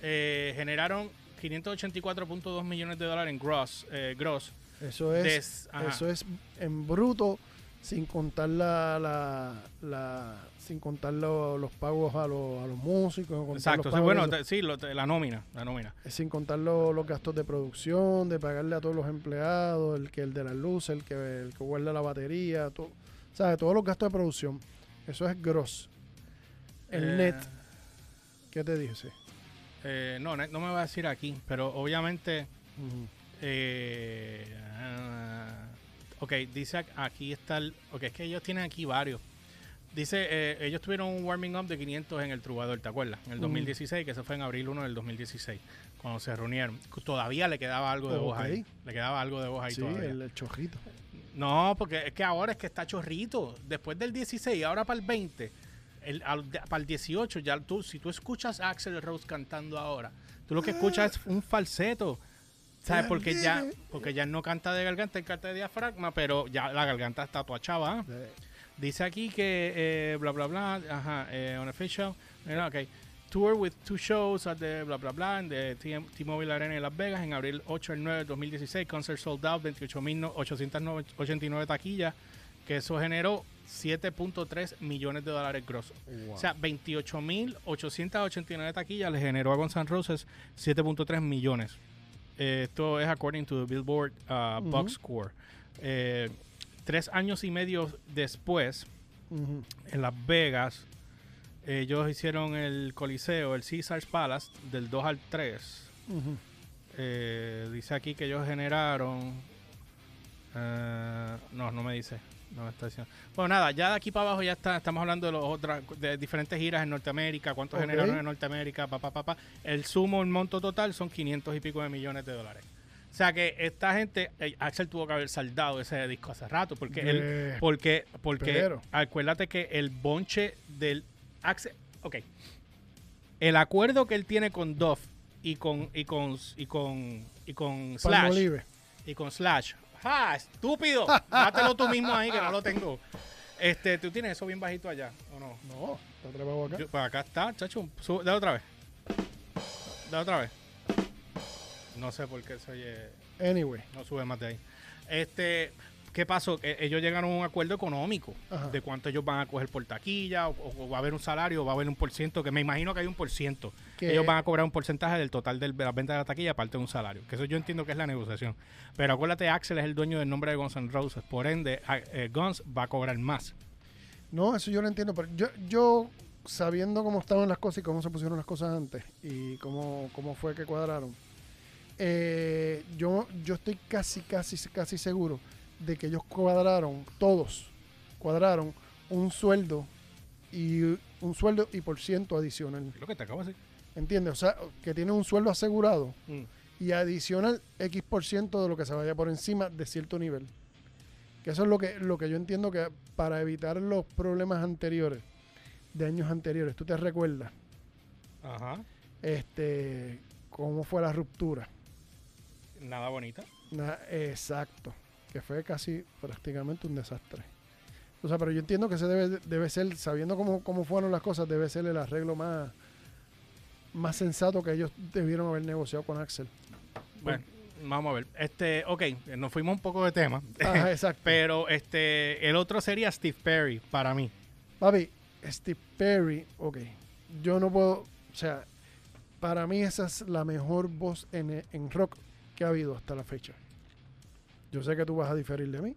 Eh, generaron 584.2 millones de dólares en gross. eh, gross. Eso es, Des- eso es en bruto, sin contar la, la, la- sin contar lo- los pagos a, los- a los músicos, Exacto. los bueno, te- sí, lo- te- la nómina. La nómina. sin contar lo- los gastos de producción, de pagarle a todos los empleados, el que el de las luces, el que el que guarda la batería, todo, ¿sabes? Todos los gastos de producción. Eso es gross. El Eh, net, ¿qué te dice? eh, no, no me va a decir aquí, pero obviamente. Eh, ah, ok, dice aquí está el. Ok, es que ellos tienen aquí varios. Dice, eh, ellos tuvieron un warming up de 500 en el Trubador, ¿te acuerdas? En el Mm. 2016, que se fue en abril 1 del 2016, cuando se reunieron. Todavía le quedaba algo de voz ahí. Le quedaba algo de voz ahí Sí, todavía. el, el chorrito. No, porque es que ahora es que está chorrito. Después del 16, ahora para el 20, el, al- para el 18, ya tú, si tú escuchas a Axel Rose cantando ahora, tú lo que escuchas es un falseto. ¿Sabes? Porque ya, porque ya no canta de garganta, él canta de diafragma, pero ya la garganta está. Eh, Dice aquí que eh, bla bla bla, ajá, eh, unofficial, mira, ok. Tour with two shows at the bla bla bla T- T-Mobile Arena en Las Vegas en abril 8 al 9 del 2016. Concert sold out, 28.889 taquillas, que eso generó 7.3 millones de dólares grosos. wow. O sea, 28.889 taquillas le generó a Guns N' Roses 7.3 millones. Eh, esto es according to the Billboard uh, Ujú. Box Score. Eh, tres años y medio después, en Las Vegas, ellos hicieron el Coliseo, el Caesars Palace, del 2 al 3. Ujú. Eh, dice aquí que ellos generaron. no, no me dice. No me está diciendo. Bueno, nada, ya de aquí para abajo ya está, estamos hablando de los otras, de diferentes giras en Norteamérica, cuántos Ok. generaron en Norteamérica, pa, pa, pa, pa. El sumo, el monto total son 500 y pico de millones de dólares. O sea que esta gente, eh, Axel tuvo que haber saldado ese disco hace rato, porque él, porque, porque acuérdate que el bonche del Axel, ok, el acuerdo que él tiene con Duff y con y con y con y con Slash y con Slash, ¡ah, estúpido! Dátelo tú mismo ahí que no lo tengo. Este, tú tienes eso bien bajito allá, ¿o no? No, está trepado acá. Yo- pues acá está, chacho. Sube- dale otra vez. Dale otra vez. No sé por qué se oye. Anyway. No sube más de ahí. Este, ¿qué pasó? Que ellos llegaron a un acuerdo económico Ajá. de cuánto ellos van a coger por taquilla, o, o va a haber un salario, o va a haber un por ciento, que me imagino que hay un por ciento. Ellos van a cobrar un porcentaje del total del- de las ventas de la taquilla, aparte de un salario. Que eso yo entiendo que es la negociación. Pero acuérdate, Axel es el dueño del nombre de Guns N' Roses. Por ende, eh, Guns va a cobrar más. No, eso yo lo entiendo, pero yo, yo sabiendo cómo estaban las cosas y cómo se pusieron las cosas antes y cómo, cómo fue que cuadraron, eh, yo, yo estoy casi, casi, casi seguro de que ellos cuadraron, todos cuadraron un sueldo y un sueldo y por ciento adicional. Lo que te acabo de decir. ¿Entiendes? O sea, que tienen un sueldo asegurado Mm. y adicional X por ciento de lo que se vaya por encima de cierto nivel. Que eso es lo que, lo que yo entiendo que para evitar los problemas anteriores, de años anteriores, tú te recuerdas Ajá. este cómo fue la ruptura. Nada bonita. Na- exacto. Que fue casi prácticamente un desastre. O sea, pero yo entiendo que ese debe, debe ser, sabiendo cómo, cómo fueron las cosas, debe ser el arreglo más, más sensato que ellos debieron haber negociado con Axel. Bueno, vamos a ver. Este, ok, nos fuimos un poco de tema. Ajá, exacto. Pero este, el otro sería Steve Perry para mí. Papi, Steve Perry, ok. Yo no puedo, o sea, para mí esa es la mejor voz en, en rock que ha habido hasta la fecha. Yo sé que tú vas a diferir de mí,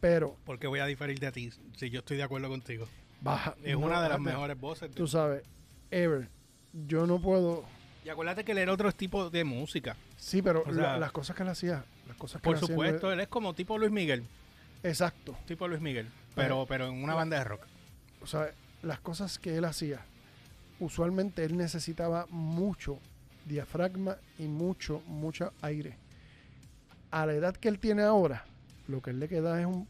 pero Porque voy a diferir de ti si yo estoy de acuerdo contigo. baja. Es no, una de las mejores voces. de- Tú sabes, ever. Yo no puedo. Y acuérdate que él era otro tipo de música. Sí, pero O la- sea, las cosas que él hacía, las cosas que Por él supuesto, es- él es como tipo Luis Miguel. exacto. Tipo Luis Miguel. Pero, pero en una banda de rock. O sea, las cosas que él hacía, usualmente él necesitaba mucho diafragma y mucho, mucho aire. A la edad que él tiene ahora, lo que él le queda es un...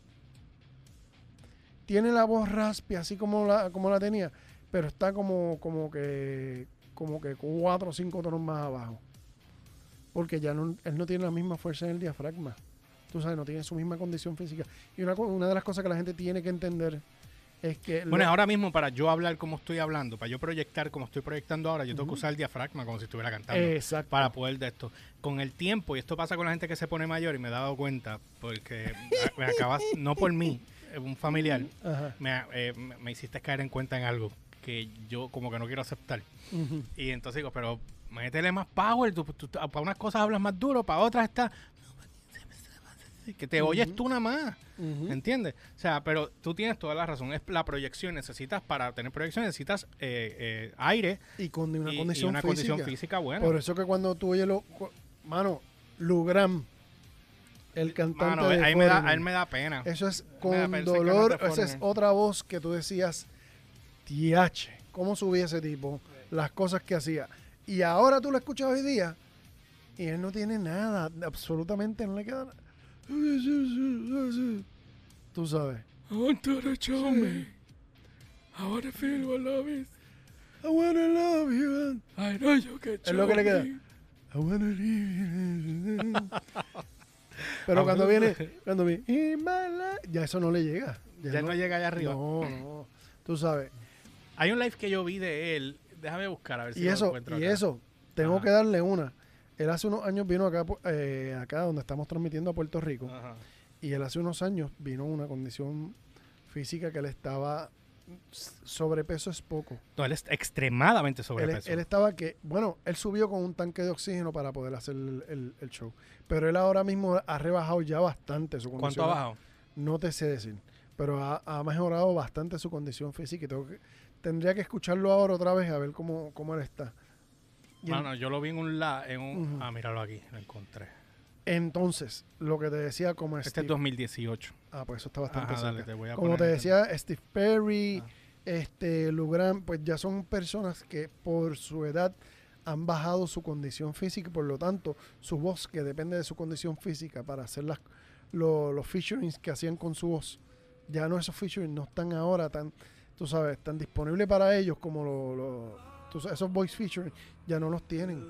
Tiene la voz raspia, así como la, como la tenía, pero está como, como que como que cuatro o cinco tonos más abajo. Porque ya no, él no tiene la misma fuerza en el diafragma. Tú sabes, no tiene su misma condición física. Y una, una de las cosas que la gente tiene que entender es que... Bueno, lo- ahora mismo para yo hablar como estoy hablando, para yo proyectar como estoy proyectando ahora, yo tengo que usar el diafragma como si estuviera cantando. Exacto. para poder de esto. Con el tiempo, y esto pasa con la gente que se pone mayor, y me he dado cuenta, porque me acabas, no por mí, un familiar, me, eh, me- me hiciste caer en cuenta en algo que yo como que no quiero aceptar. Y entonces digo, pero métele más power, tú- para unas cosas hablas más duro, para otras está... Que te oyes tú nada más. Ujú. ¿Entiendes? O sea, pero tú tienes toda la razón. Es la proyección. Necesitas, para tener proyección, necesitas eh, eh, aire Y con una y- y condición una física. condición física buena. Por eso que cuando tú oyes lo... Mano, Lugram, el cantante Mano, de ahí me da, a él me da pena. Eso es con pena dolor. Esa es otra voz que tú decías, tiache, ¿cómo subía ese tipo? Las cosas que hacía. Y ahora tú lo escuchas hoy día y él no tiene nada, absolutamente no le queda nada. Tú sabes. I want to show me. I feel what love is. I wanna love you. I know you can Es lo que le queda. live. Pero cuando viene, cuando viene, "In my life", ya eso no le llega. Ya no llega allá arriba. No, no. Tú sabes. Hay un live que yo vi de él. Déjame buscar a ver si Y lo eso, encuentro y acá. eso, tengo Ajá. que darle una. Él hace unos años vino acá, eh, acá donde estamos transmitiendo a Puerto Rico. Ajá. Y él hace unos años vino una condición física que él estaba. Sobrepeso es poco. No, él es extremadamente Él, sobrepeso. él estaba que, bueno, él subió con un tanque de oxígeno para poder hacer el, el- el show. Pero él ahora mismo ha rebajado ya bastante su condición. ¿Cuánto ha bajado? No te sé decir. Pero ha, ha mejorado bastante su condición física. Y tengo que, tendría que escucharlo ahora otra vez a ver cómo, cómo él está. Mano, yo lo vi en un la, en un, ah, míralo aquí, lo encontré. entonces, lo que te decía como Este es Steve, 2018. Ah, pues eso está bastante Ajá, dale, te voy a Como te decía, Steve Perry, Ah. este, Lou Grant, pues ya son personas que por su edad han bajado su condición física y por lo tanto su voz, que depende de su condición física para hacer las, lo- los featurings que hacían con su voz, ya no esos featurings no están ahora tan, tú sabes, tan disponibles para ellos como lo- lo- tú sabes, esos voice featuring ya no los tienen.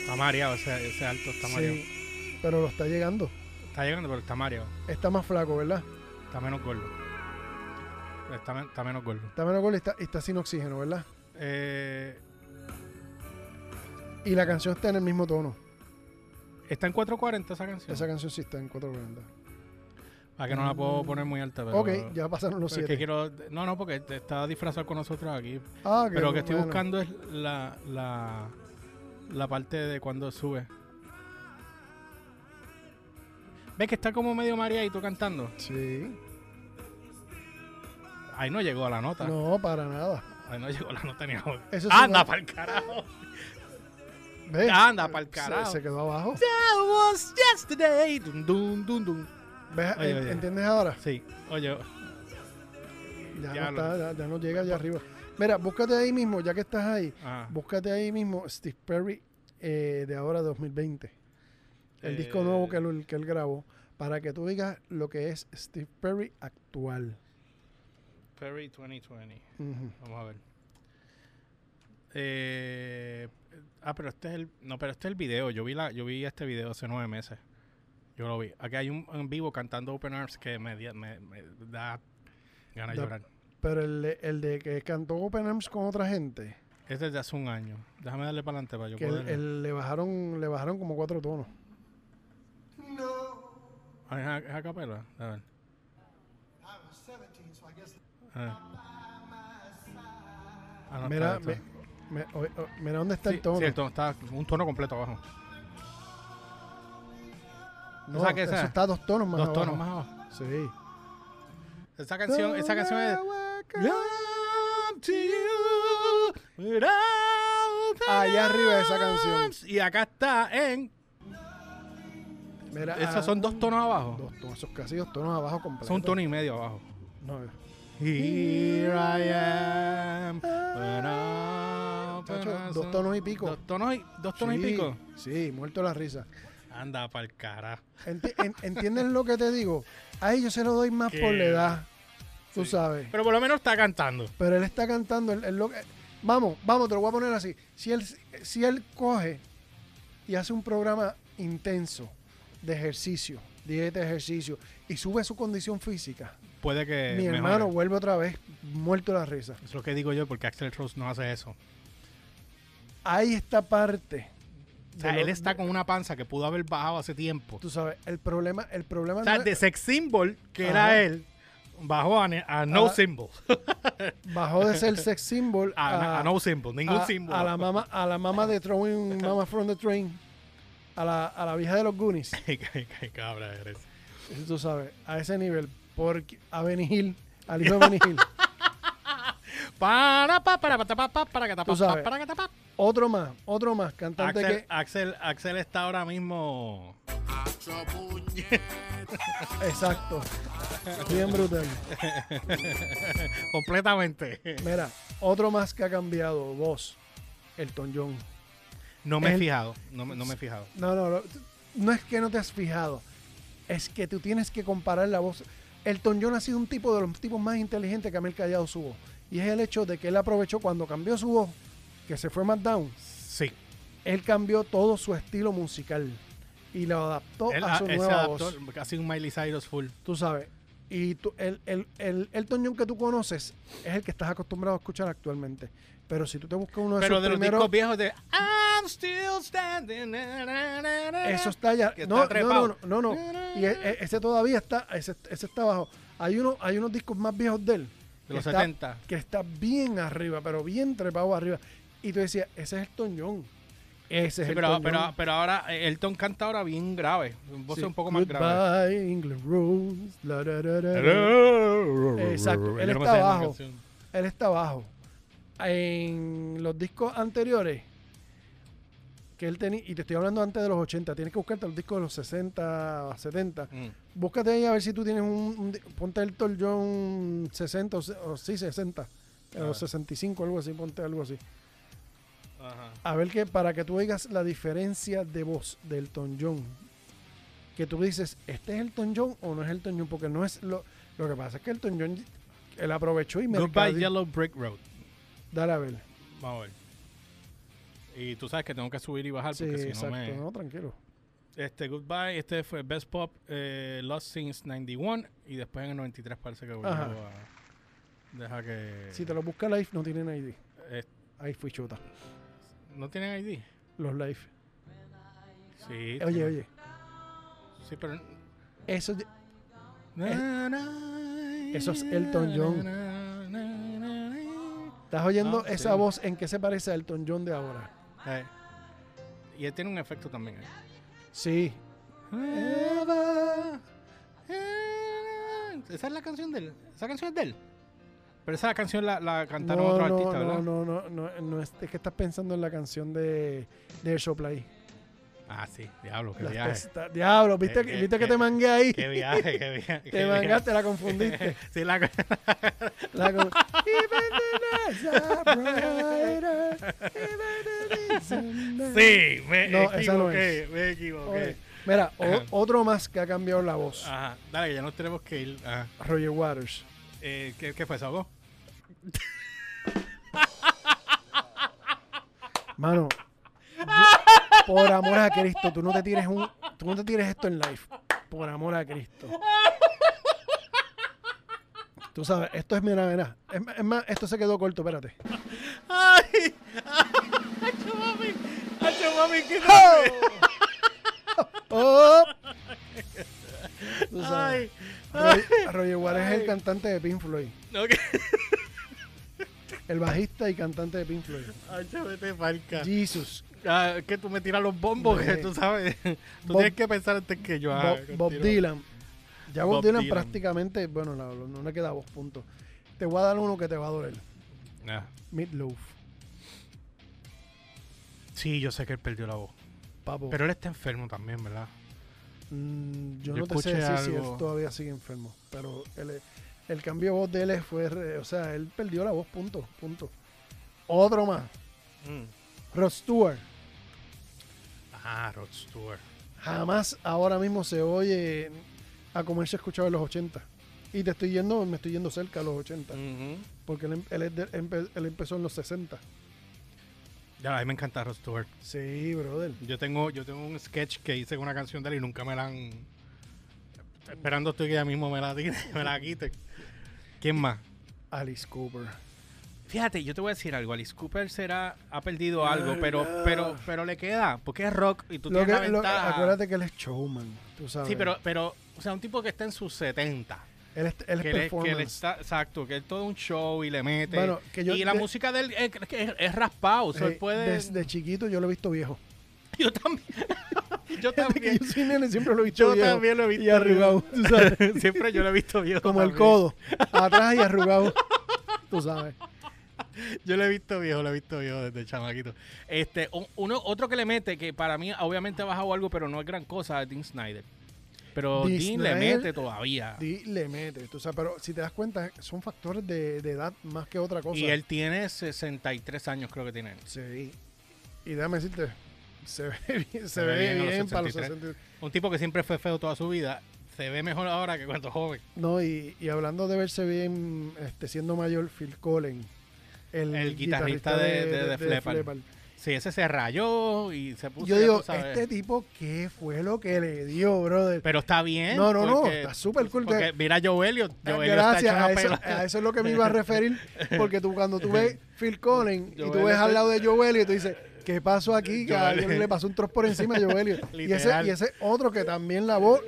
Está mareado, ese, ese alto está mareado. Sí, pero lo está llegando. Está llegando, pero está mareado. Está más flaco, ¿verdad? Está menos gordo. Está, men- está menos gordo. Está menos gordo y está, y está sin oxígeno, ¿verdad? Eh, Y la canción está en el mismo tono. está en 440 esa canción. Esa canción sí está en 440. Para que no la puedo poner muy alta. Pero, ok, ya pasaron los es que 7. quiero. No, no, porque está disfrazado con nosotros aquí. Ah, Pero lo que estoy bueno. buscando es la, la, la parte de cuando sube. ¿Ves que está como medio mareadito cantando? Sí. Ahí no llegó a la nota. No, para nada. Ahí no llegó a la nota ni ahora. Eso es Anda una- para el carajo. ¿Ves? Anda pa'l Se- carajo. Se, quedó abajo. That was yesterday. Dun, dun, dun, dun. ¿Ves? Oye, En- oye. ¿Entiendes ahora? Sí, oye, Ya, Ya no lo- está, ya, ya no llega allá arriba. Mira, búscate ahí mismo, ya que estás ahí, ah, búscate ahí mismo Steve Perry eh, de ahora 2020. El disco Eh. nuevo que él, que él grabó, para que tú digas lo que es Steve Perry actual. Perry 2020. Ujú. Vamos a ver. Eh, ah, pero este es el. No, pero este es el video. Yo vi la, yo vi este video hace nueve meses. Yo lo vi. Aquí hay un en vivo cantando Open Arms que me, di- me, me da ganas de llorar. Pero el, de- el de que cantó Open Arms con otra gente, Este es de hace un año. Déjame darle para adelante para yo que él le bajaron le bajaron como cuatro tonos. Ah, ¿es a, es a capela? A ver. Ah. Ah, no, Mira, me- me- o- o- mira dónde está Sí, el tono. sí, el tono está un tono completo abajo. No, ¿Esa qué eso sea? está dos tonos más Dos abajo. tonos más abajo. Sí. Esa canción, esa canción es. Allá arriba de esa canción. Y acá está en. Mira, Esos ah, son dos tonos abajo. Dos tonos, esos casi dos tonos abajo completos. Son un tono y medio abajo. No, Here I am. Chacho, dos tonos y pico. Dos tonos y, dos tonos y pico. Sí, muerto la risa. Anda pa'l cara. Enti- en- ¿Entiendes lo que te digo? A ellos se lo doy más ¿Qué? por la edad. Tú Sí. sabes. Pero por lo menos está cantando. Pero él está cantando. él- él lo vamos, vamos, te lo voy a poner así. Si él, si él coge y hace un programa intenso de ejercicio, dieta de ejercicio, y sube su condición física, Puede que. mi mejore. hermano vuelve otra vez muerto la risa. Es lo que digo yo, porque Axel Rose no hace eso. Hay esta parte. O sea, lo- él está con una panza que pudo haber bajado hace tiempo. Tú sabes, el problema, el problema O sea, no de sex symbol, que Ajá. era él, bajó a, no symbol. bajó de ser sex symbol A, a no symbol, ningún a- symbol. a la mama, a la mama de Throwing Mama from the Train, a la, a la vieja de los Goonies. Qué- cabra eres. Eso tú sabes, a ese nivel, porque a Benny Hill, al hijo de Benny Hill. Para, pa, para, para, para, para, que Tú tapa, sabes. para, que tapa. Otro más, otro más, cantante Axel, que. Axel, Axel está ahora mismo. Exacto. Bien brutal. completamente. Mira, otro más que ha cambiado, voz, Elton John. No me he fijado. No, me- no me he fijado. No, no, no, no es que no te has fijado, es que tú tienes que comparar la voz. Elton John ha sido un tipo de los tipos más inteligentes que ha callado su voz. Y es el hecho de que él aprovechó cuando cambió su voz, que se fue más down, Sí. él cambió todo su estilo musical y lo adaptó Él, a su él se nueva adaptó voz. casi un Miley Cyrus full. Tú sabes. Y tú, el, el, el Elton John que tú conoces es el que estás acostumbrado a escuchar actualmente. Pero si tú te buscas uno de Pero esos de los primeros, discos viejos de I'm still standing. eso está ya. No, está no, no, no, no. Y e- e- ese todavía está, ese, ese está abajo. Hay uno, hay unos discos más viejos de él. De los está- 70. que está bien arriba, pero bien trepado arriba. Y tú decías, ese es Elton John. Ese es Sí, Elton pero, John. pero, pero ahora eh, Elton canta ahora bien grave. Voz Sí. un poco más grave. Goodbye, England Rose. la, la, la. Exacto, él está abajo. Él está abajo. En los discos anteriores que él tenía, y te estoy hablando antes de los 80, tienes que buscarte los discos de los 60, 70. Mm. Búscate ahí a ver si tú tienes un, un ponte Elton John 60 o, o sí 60. A los 65, algo así, ponte algo así. Ajá. A ver que para que tú oigas la diferencia de voz del Elton John. Que tú dices, ¿este es Elton John o no es Elton John? Porque no es lo. Lo que pasa es que Elton John él aprovechó y me Goodbye Yellow Brick Road. Dale a ver. Vamos a ver. Y tú sabes que tengo que subir y bajar Sí, porque si exacto. no me. No, tranquilo. Este, Goodbye, este fue Best Pop eh, Lost Since 91 y después en el 93 parece que volvió Ajá. a... Deja que... Si te lo busca Live, no tienen ID. eh, Ahí fui chuta. ¿No tienen ID? Los Live. Sí. Oye, tienen- oye. Sí, pero... Eso. Na, na, eso es Elton John. na. ¿Estás oyendo Ah, esa sí. voz en qué se parece a Elton John de ahora? Eh, Y él tiene un efecto también. eh. Sí. Esa es la canción de él. Esa canción es de él. Pero esa canción la, la cantaron No, otros no, artistas, ¿verdad? no, no, no, no, es, es que estás pensando en la canción de, de Showplay. Ah, sí, diablo, qué Las viaje. Diablo, ¿viste, Eh, que- eh, ¿viste que te mangué ahí? Qué viaje, qué viaje. qué Te viaje. mangaste, la confundiste. Sí, la La con-. Sí, me No, esa no equivoqué, me equivoqué. Oye, Mira, o- otro más que ha cambiado la voz. Ajá, dale, que ya nos tenemos que ir. Ajá. Roger Waters. Eh, ¿qué, ¿Qué fue eso? ¿Algo? Mano, yo- por amor a Cristo, tú no te tires un, tú no te tires esto en live. Por amor a Cristo. Tú sabes, esto es mira, mira. Es, es más, esto se quedó corto, espérate. ¡Ay! ¡Hacho, mami! ¡Hacho, mami! ¿Qué ¡Oh! Tú sabes. ¡Ay! Roger, Roger Waters es el cantante de Pink Floyd. El bajista y cantante de Pink Floyd. ¡Hacho, vete palca! Jesus. Ah, es que tú me tiras los bombos, que tú sabes. Tú Bob- tienes que pensar antes que yo haga. Bob. Dylan. Ya Bob, Bob Dylan, Dylan. prácticamente, bueno, no, no le queda voz, punto. Te voy a dar uno que te va a doler. Ah. Meatloaf. Sí, yo sé que él perdió la voz. Papo. Pero él está enfermo también, ¿verdad? Mm, yo, Yo no te sé decir si él todavía sigue enfermo. Pero él- el cambio de voz de él fue, o sea, él perdió la voz, punto, punto. Otro más. Rod Stewart. Ah, Rod Stewart. Jamás ahora mismo se oye a como él se escuchaba en los 80. Y te estoy yendo, me estoy yendo cerca a los 80. Ujú. Porque él, em- él empezó en los 60. Ya, a mí me encanta Rod Stewart. Sí, brother. Yo tengo, yo tengo un sketch que hice con una canción de él y nunca me la han. Esperando estoy que ella mismo me la, tire, me la quite. ¿Quién más? Alice Cooper. Fíjate, yo te voy a decir algo. Alice Cooper será, ha perdido algo, pero, pero, pero le queda, porque es rock y tú Lo tienes que- la lo- ventaja. acuérdate que él es showman, tú sabes. sí, pero, pero, o sea, un tipo que está en sus 70. Él es, él es que, él, que él está, exacto, que es todo un show y le mete. Bueno, que yo- y la de- música de él es, es, es raspado, o sea, él Eh, puede. Desde chiquito yo lo he visto viejo. Yo también. yo Desde que también. yo nene siempre lo he visto Yo viejo. también lo he visto Y arrugado, tú sabes. Siempre yo lo he visto viejo. Como el codo. Atrás y arrugado. Tú sabes. Yo lo he visto viejo, lo he visto viejo desde chamaquito. Este, un- uno, otro que le mete, que para mí obviamente ha bajado algo, pero no es gran cosa, es Dean Snyder. Pero Dean Dean le mete todavía. Di, le mete. Tú sabes, pero si te das cuenta, son factores de, de edad más que otra cosa. Y él tiene 63 años, creo que tiene. Sí. Y déjame decirte, se ve bien, se Se ve bien bien, los para los 63. 60. Un tipo que siempre fue feo toda su vida, se ve mejor ahora que cuando joven. No, y, y hablando de verse bien, este, siendo mayor, Phil Collins, el, El guitarrista de- de Def Leppard. Sí, ese se rayó y se puso. Yo digo, este tipo, ¿qué fue lo que le dio, brother? Pero está bien. No, no, no, está súper cool. Porque mira a Joe Elliott. Joe Elliott Gracias, está a eso, a es lo que me iba a referir. Porque tú cuando tú ves Phil Collins y tú ves al lado de Joel y tú dices, ¿qué pasó aquí? Que a alguien le pasó un trozo por encima a Joel. y, ese, y ese otro que también la voz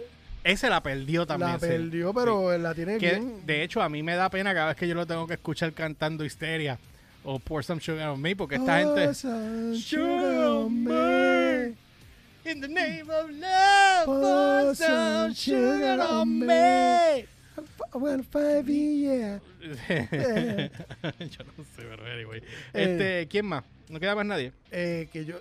Ese la perdió también. la sí. perdió, pero la tiene Que, bien. de hecho, a mí me da pena cada vez que yo lo tengo que escuchar cantando Histeria o Pour Some Sugar on Me, porque esta gente. Pour some sugar on me. In the name of love, Pour some sugar on me. Want five years. yo no sé, pero anyway. Este, ¿quién más? ¿No queda más nadie? eh, que yo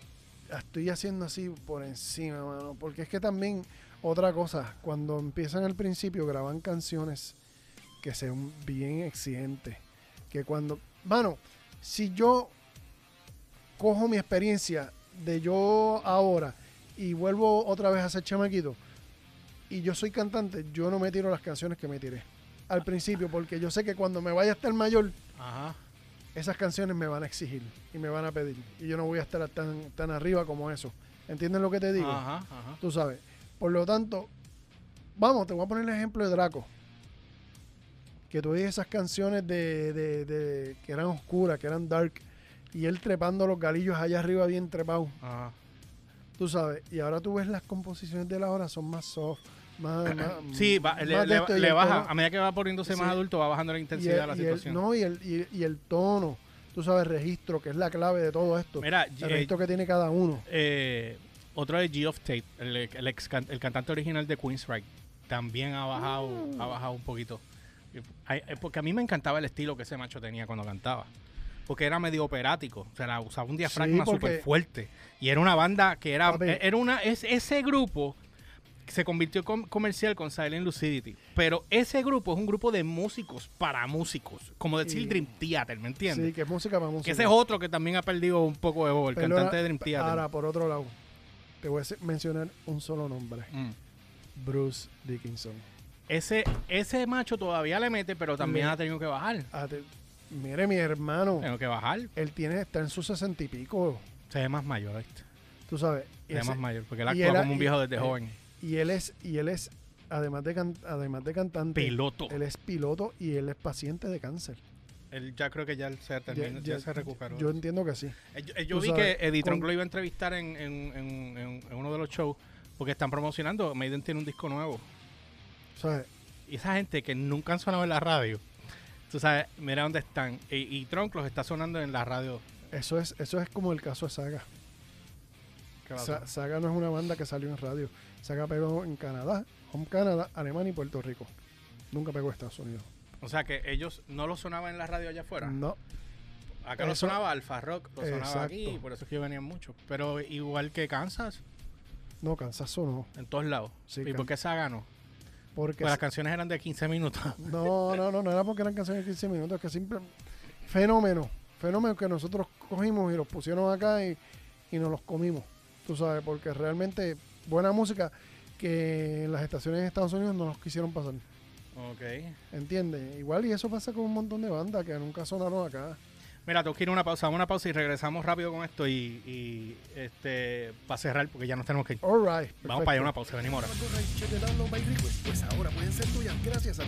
estoy haciendo así por encima, mano. Porque es que también, otra cosa, cuando empiezan al principio graban canciones que sean bien exigentes. Que cuando mano, si yo cojo mi experiencia de yo ahora y vuelvo otra vez a ser chamaquito y yo soy cantante, yo no me tiro las canciones que me tiré al principio porque yo sé que cuando me vaya a estar mayor, Ajá. esas canciones me van a exigir y me van a pedir y yo no voy a estar tan, tan arriba como eso. ¿Entiendes lo que te digo? Ajá, ajá. Tú sabes. Por lo tanto, vamos, te voy a poner el ejemplo de Draco. Que tú oyes esas canciones de, de- de- que eran oscuras, que eran dark, y él trepando los galillos allá arriba bien trepado, Ajá. tú sabes. Y ahora tú ves las composiciones de la hora son más soft, más... más Sí, va- más le, el baja. tono- A medida que va poniéndose más adulto, va bajando la intensidad de la y el- situación. no, y el, y, y el tono, tú sabes, registro, que es la clave de todo esto. Mira, el eh, registro que tiene cada uno. eh, otro de G of Tape, el, el, ex can- el cantante original de Queensryche, también ha bajado, Mm. ha bajado un poquito. Eh, Porque a mí me encantaba el estilo que ese macho tenía cuando cantaba. Porque era medio operático. O sea, usaba un diafragma porque- súper fuerte. Y era una banda que era. Papi. eh, Era una. Es, ese grupo se convirtió com- comercial con Silent Lucidity. Pero ese grupo es un grupo de músicos para músicos. Como decir. Dream Theater, ¿me entiendes? Sí, que es música para música. que ese es otro que también ha perdido un poco de voz, el cantante de Dream Theater. Ahora, por otro lado, te voy a mencionar un solo nombre. Mm. Bruce Dickinson. Ese, ese macho todavía le mete, pero también ha tenido que bajar. Ah, te- mire, mi hermano, Tengo que bajar. él tiene, está en sus sesenta y pico, Se ve más mayor, ¿viste? tú sabes. Se ve Ese- más mayor, porque él y actúa él como un y- viejo desde eh, joven. Y él es, y él es, además de, can- además de cantante, Piloto. él es piloto y él es paciente de cáncer. Él ya creo que ya él se terminó, ya, se recuperó. Yo entiendo que sí. Eh, yo, eh, yo tú vi sabes, que Eddie con- Trunk lo iba a entrevistar en, en- en- en- en uno de los shows, porque están promocionando, Maiden tiene un disco nuevo. ¿Sabes? Y esa gente que nunca han sonado en la radio, tú sabes, mira dónde están. Y, y los está sonando en la radio. Eso es, eso es como el caso de Saga. Saga no es una banda que salió en radio. Saga pegó en Canadá, Home Canadá, Alemania y Puerto Rico. Nunca pegó a Estados Unidos. O sea que ellos no lo sonaban en la radio allá afuera. No. Acá lo Eso- sonaba Alfa Rock, lo sonaba Exacto. aquí, y por eso es que venían mucho. Pero igual que Kansas, No, Kansas no. en todos lados. Sí, ¿Y por qué Saga no? Porque Pues las canciones eran de 15 minutos. No, no, no, no era porque eran canciones de 15 minutos, es que simple fenómeno, fenómeno que nosotros cogimos y los pusieron acá y, y nos los comimos, tú sabes, porque realmente buena música que en las estaciones de Estados Unidos no nos quisieron pasar, ok. ¿entiendes? Igual y eso pasa con un montón de bandas que nunca sonaron acá. Mira, tengo que ir a una pausa, una pausa y regresamos rápido con esto y, y, este para cerrar porque ya nos tenemos que ir. All right, Vamos para allá una pausa, venimos ahora. pues ahora pueden ser tuyas gracias a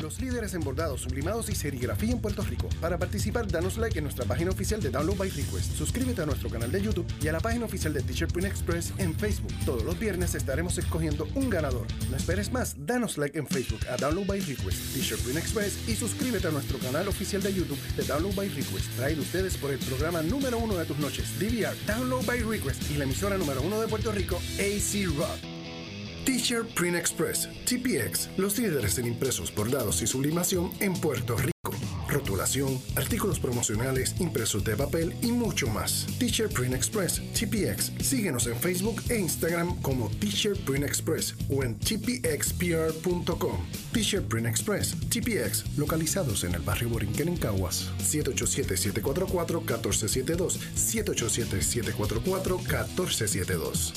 los líderes en bordados, sublimados y serigrafía en Puerto Rico. Para participar, danos like en nuestra página oficial de Download by Request. Suscríbete a nuestro canal de YouTube y a la página oficial de Teacher Print Express en Facebook. Todos los viernes estaremos escogiendo un ganador. No esperes más, danos like en Facebook a Download by Request, Teacher Print Express y suscríbete a nuestro canal oficial de YouTube de Download by Request. Traído ustedes por el programa número uno de tus noches, DVR, Download by Request y la emisora número uno de Puerto Rico, AC Rock. Teacher Print Express, TPX, los líderes en impresos, bordados y sublimación en Puerto Rico. Artículos promocionales, impresos de papel y mucho más. Teacher Print Express, TPX. Síguenos en Facebook e Instagram como Teacher Print Express o en tpxpr.com. Teacher Print Express, TPX, localizados en el barrio Borinquen en Caguas. 787-744-1472. 787-744-1472.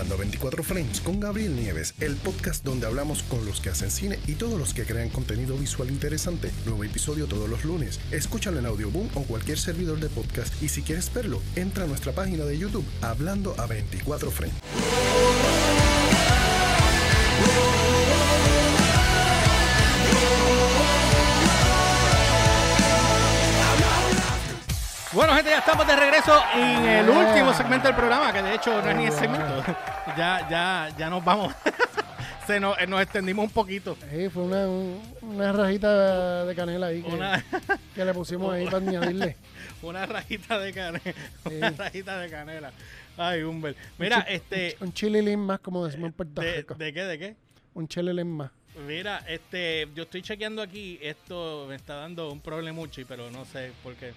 Hablando 24 Frames con Gabriel Nieves, el podcast donde hablamos con los que hacen cine y todos los que crean contenido visual interesante. Nuevo episodio todos los lunes. Escúchalo en Audioboom o cualquier servidor de podcast y si quieres verlo, entra a nuestra página de YouTube Hablando a 24 Frames. Bueno, gente, ya estamos de regreso en el último segmento del programa, que de hecho no es ni el segmento. Ya, ya, ya nos vamos. Se nos, eh, nos extendimos un poquito. Sí, fue una, un- una rajita de canela ahí que, Una, que le pusimos ahí para añadirle. una rajita de canela. Sí. Una rajita de canela. Ay, Humber. Mira, este. Un chililín más, como decimos en Puerto De, Rico. ¿De qué? ¿De qué? Un chililín más. Mira, este, yo estoy chequeando aquí, esto me está dando un problemuchi, pero no sé por qué.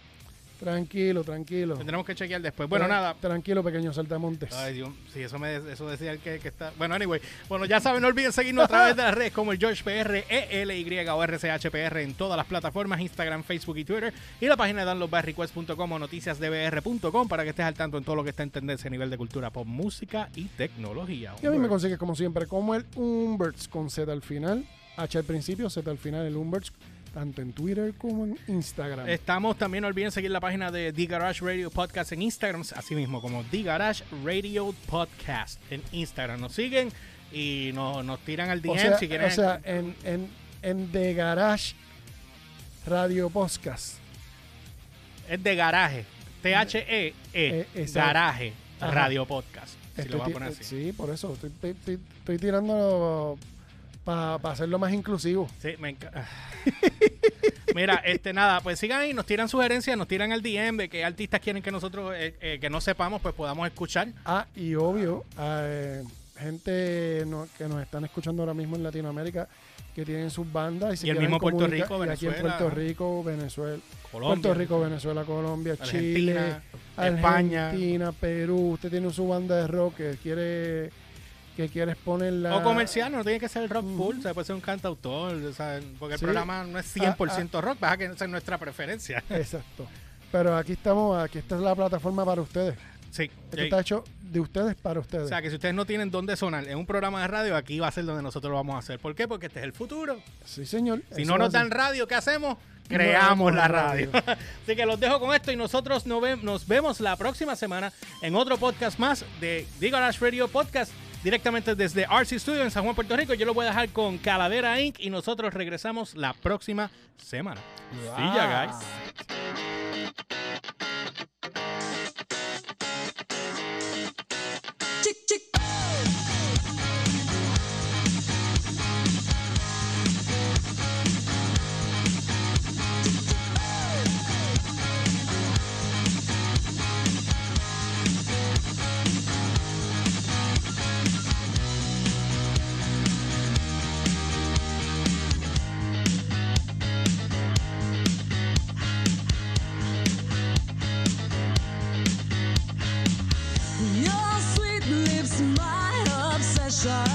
Tranquilo, tranquilo. Tendremos que chequear después. Bueno, Tra- nada. Tranquilo, pequeño saltamontes. Ay, Dios, sí, eso, me, eso decía el que, que está. Bueno, anyway. Bueno, ya saben, no olviden seguirnos a través de las redes como el George PR, ELY o RCHPR en todas las plataformas: Instagram, Facebook y Twitter. Y la página de downloadbyrequest.com o noticiasdbr.com para que estés al tanto en todo lo que está en tendencia a nivel de cultura pop, música y tecnología. Y a mí me consigues como siempre, como el Umberts con Z al final, H al principio, Z al final, el Umberts, tanto en Twitter como en Instagram. Estamos también, no olviden seguir la página de The Garage Radio Podcast en Instagram, así mismo como The Garage Radio Podcast en Instagram. Nos siguen y nos, nos tiran al DM o sea, si quieren. o sea, en, en, en The Garage Radio Podcast. es de garaje. T-H-E-E. Eh, exacto. garaje Ajá. Radio Podcast. Si Estoy lo vas a ti- poner así. Sí, por eso. Estoy, estoy, estoy- estoy tirando para hacerlo más inclusivo. Sí, me encanta. Mira, este nada, pues sigan ahí, nos tiran sugerencias, nos tiran el DM de qué artistas quieren que nosotros, eh, eh, que no sepamos, pues podamos escuchar. Ah, y obvio, eh, gente no- que nos están escuchando ahora mismo en Latinoamérica que tienen sus bandas y, se Y el mismo Puerto Rico, y aquí en Venezuela. Puerto Rico, Venezuela, Colombia. Puerto Rico, Venezuela, Colombia, Chile, Argentina, España. Argentina, Perú. Usted tiene su banda de rock que quiere que quiere exponerla. O comercial, no tiene que ser el rock full, o sea, puede ser un cantautor, o sea, porque el Sí. programa no es 100% rock, baja que esa es nuestra preferencia. Exacto. Pero aquí estamos, aquí esta es la plataforma para ustedes. Sí. Esto está hecho de ustedes para ustedes. O sea, que si ustedes no tienen dónde sonar en un programa de radio, aquí va a ser donde nosotros lo vamos a hacer. ¿Por qué? Porque este es el futuro. sí, señor. Si no nos dan radio, ¿qué hacemos? Creamos la radio. radio. Así que los dejo con esto y nosotros nos vemos la próxima semana en otro podcast más de The Garage Radio Podcast directamente desde RC Studio en San Juan, Puerto Rico. Yo lo voy a dejar con Calavera Inc. y nosotros regresamos la próxima semana. See ya, guys. Chick, chick. My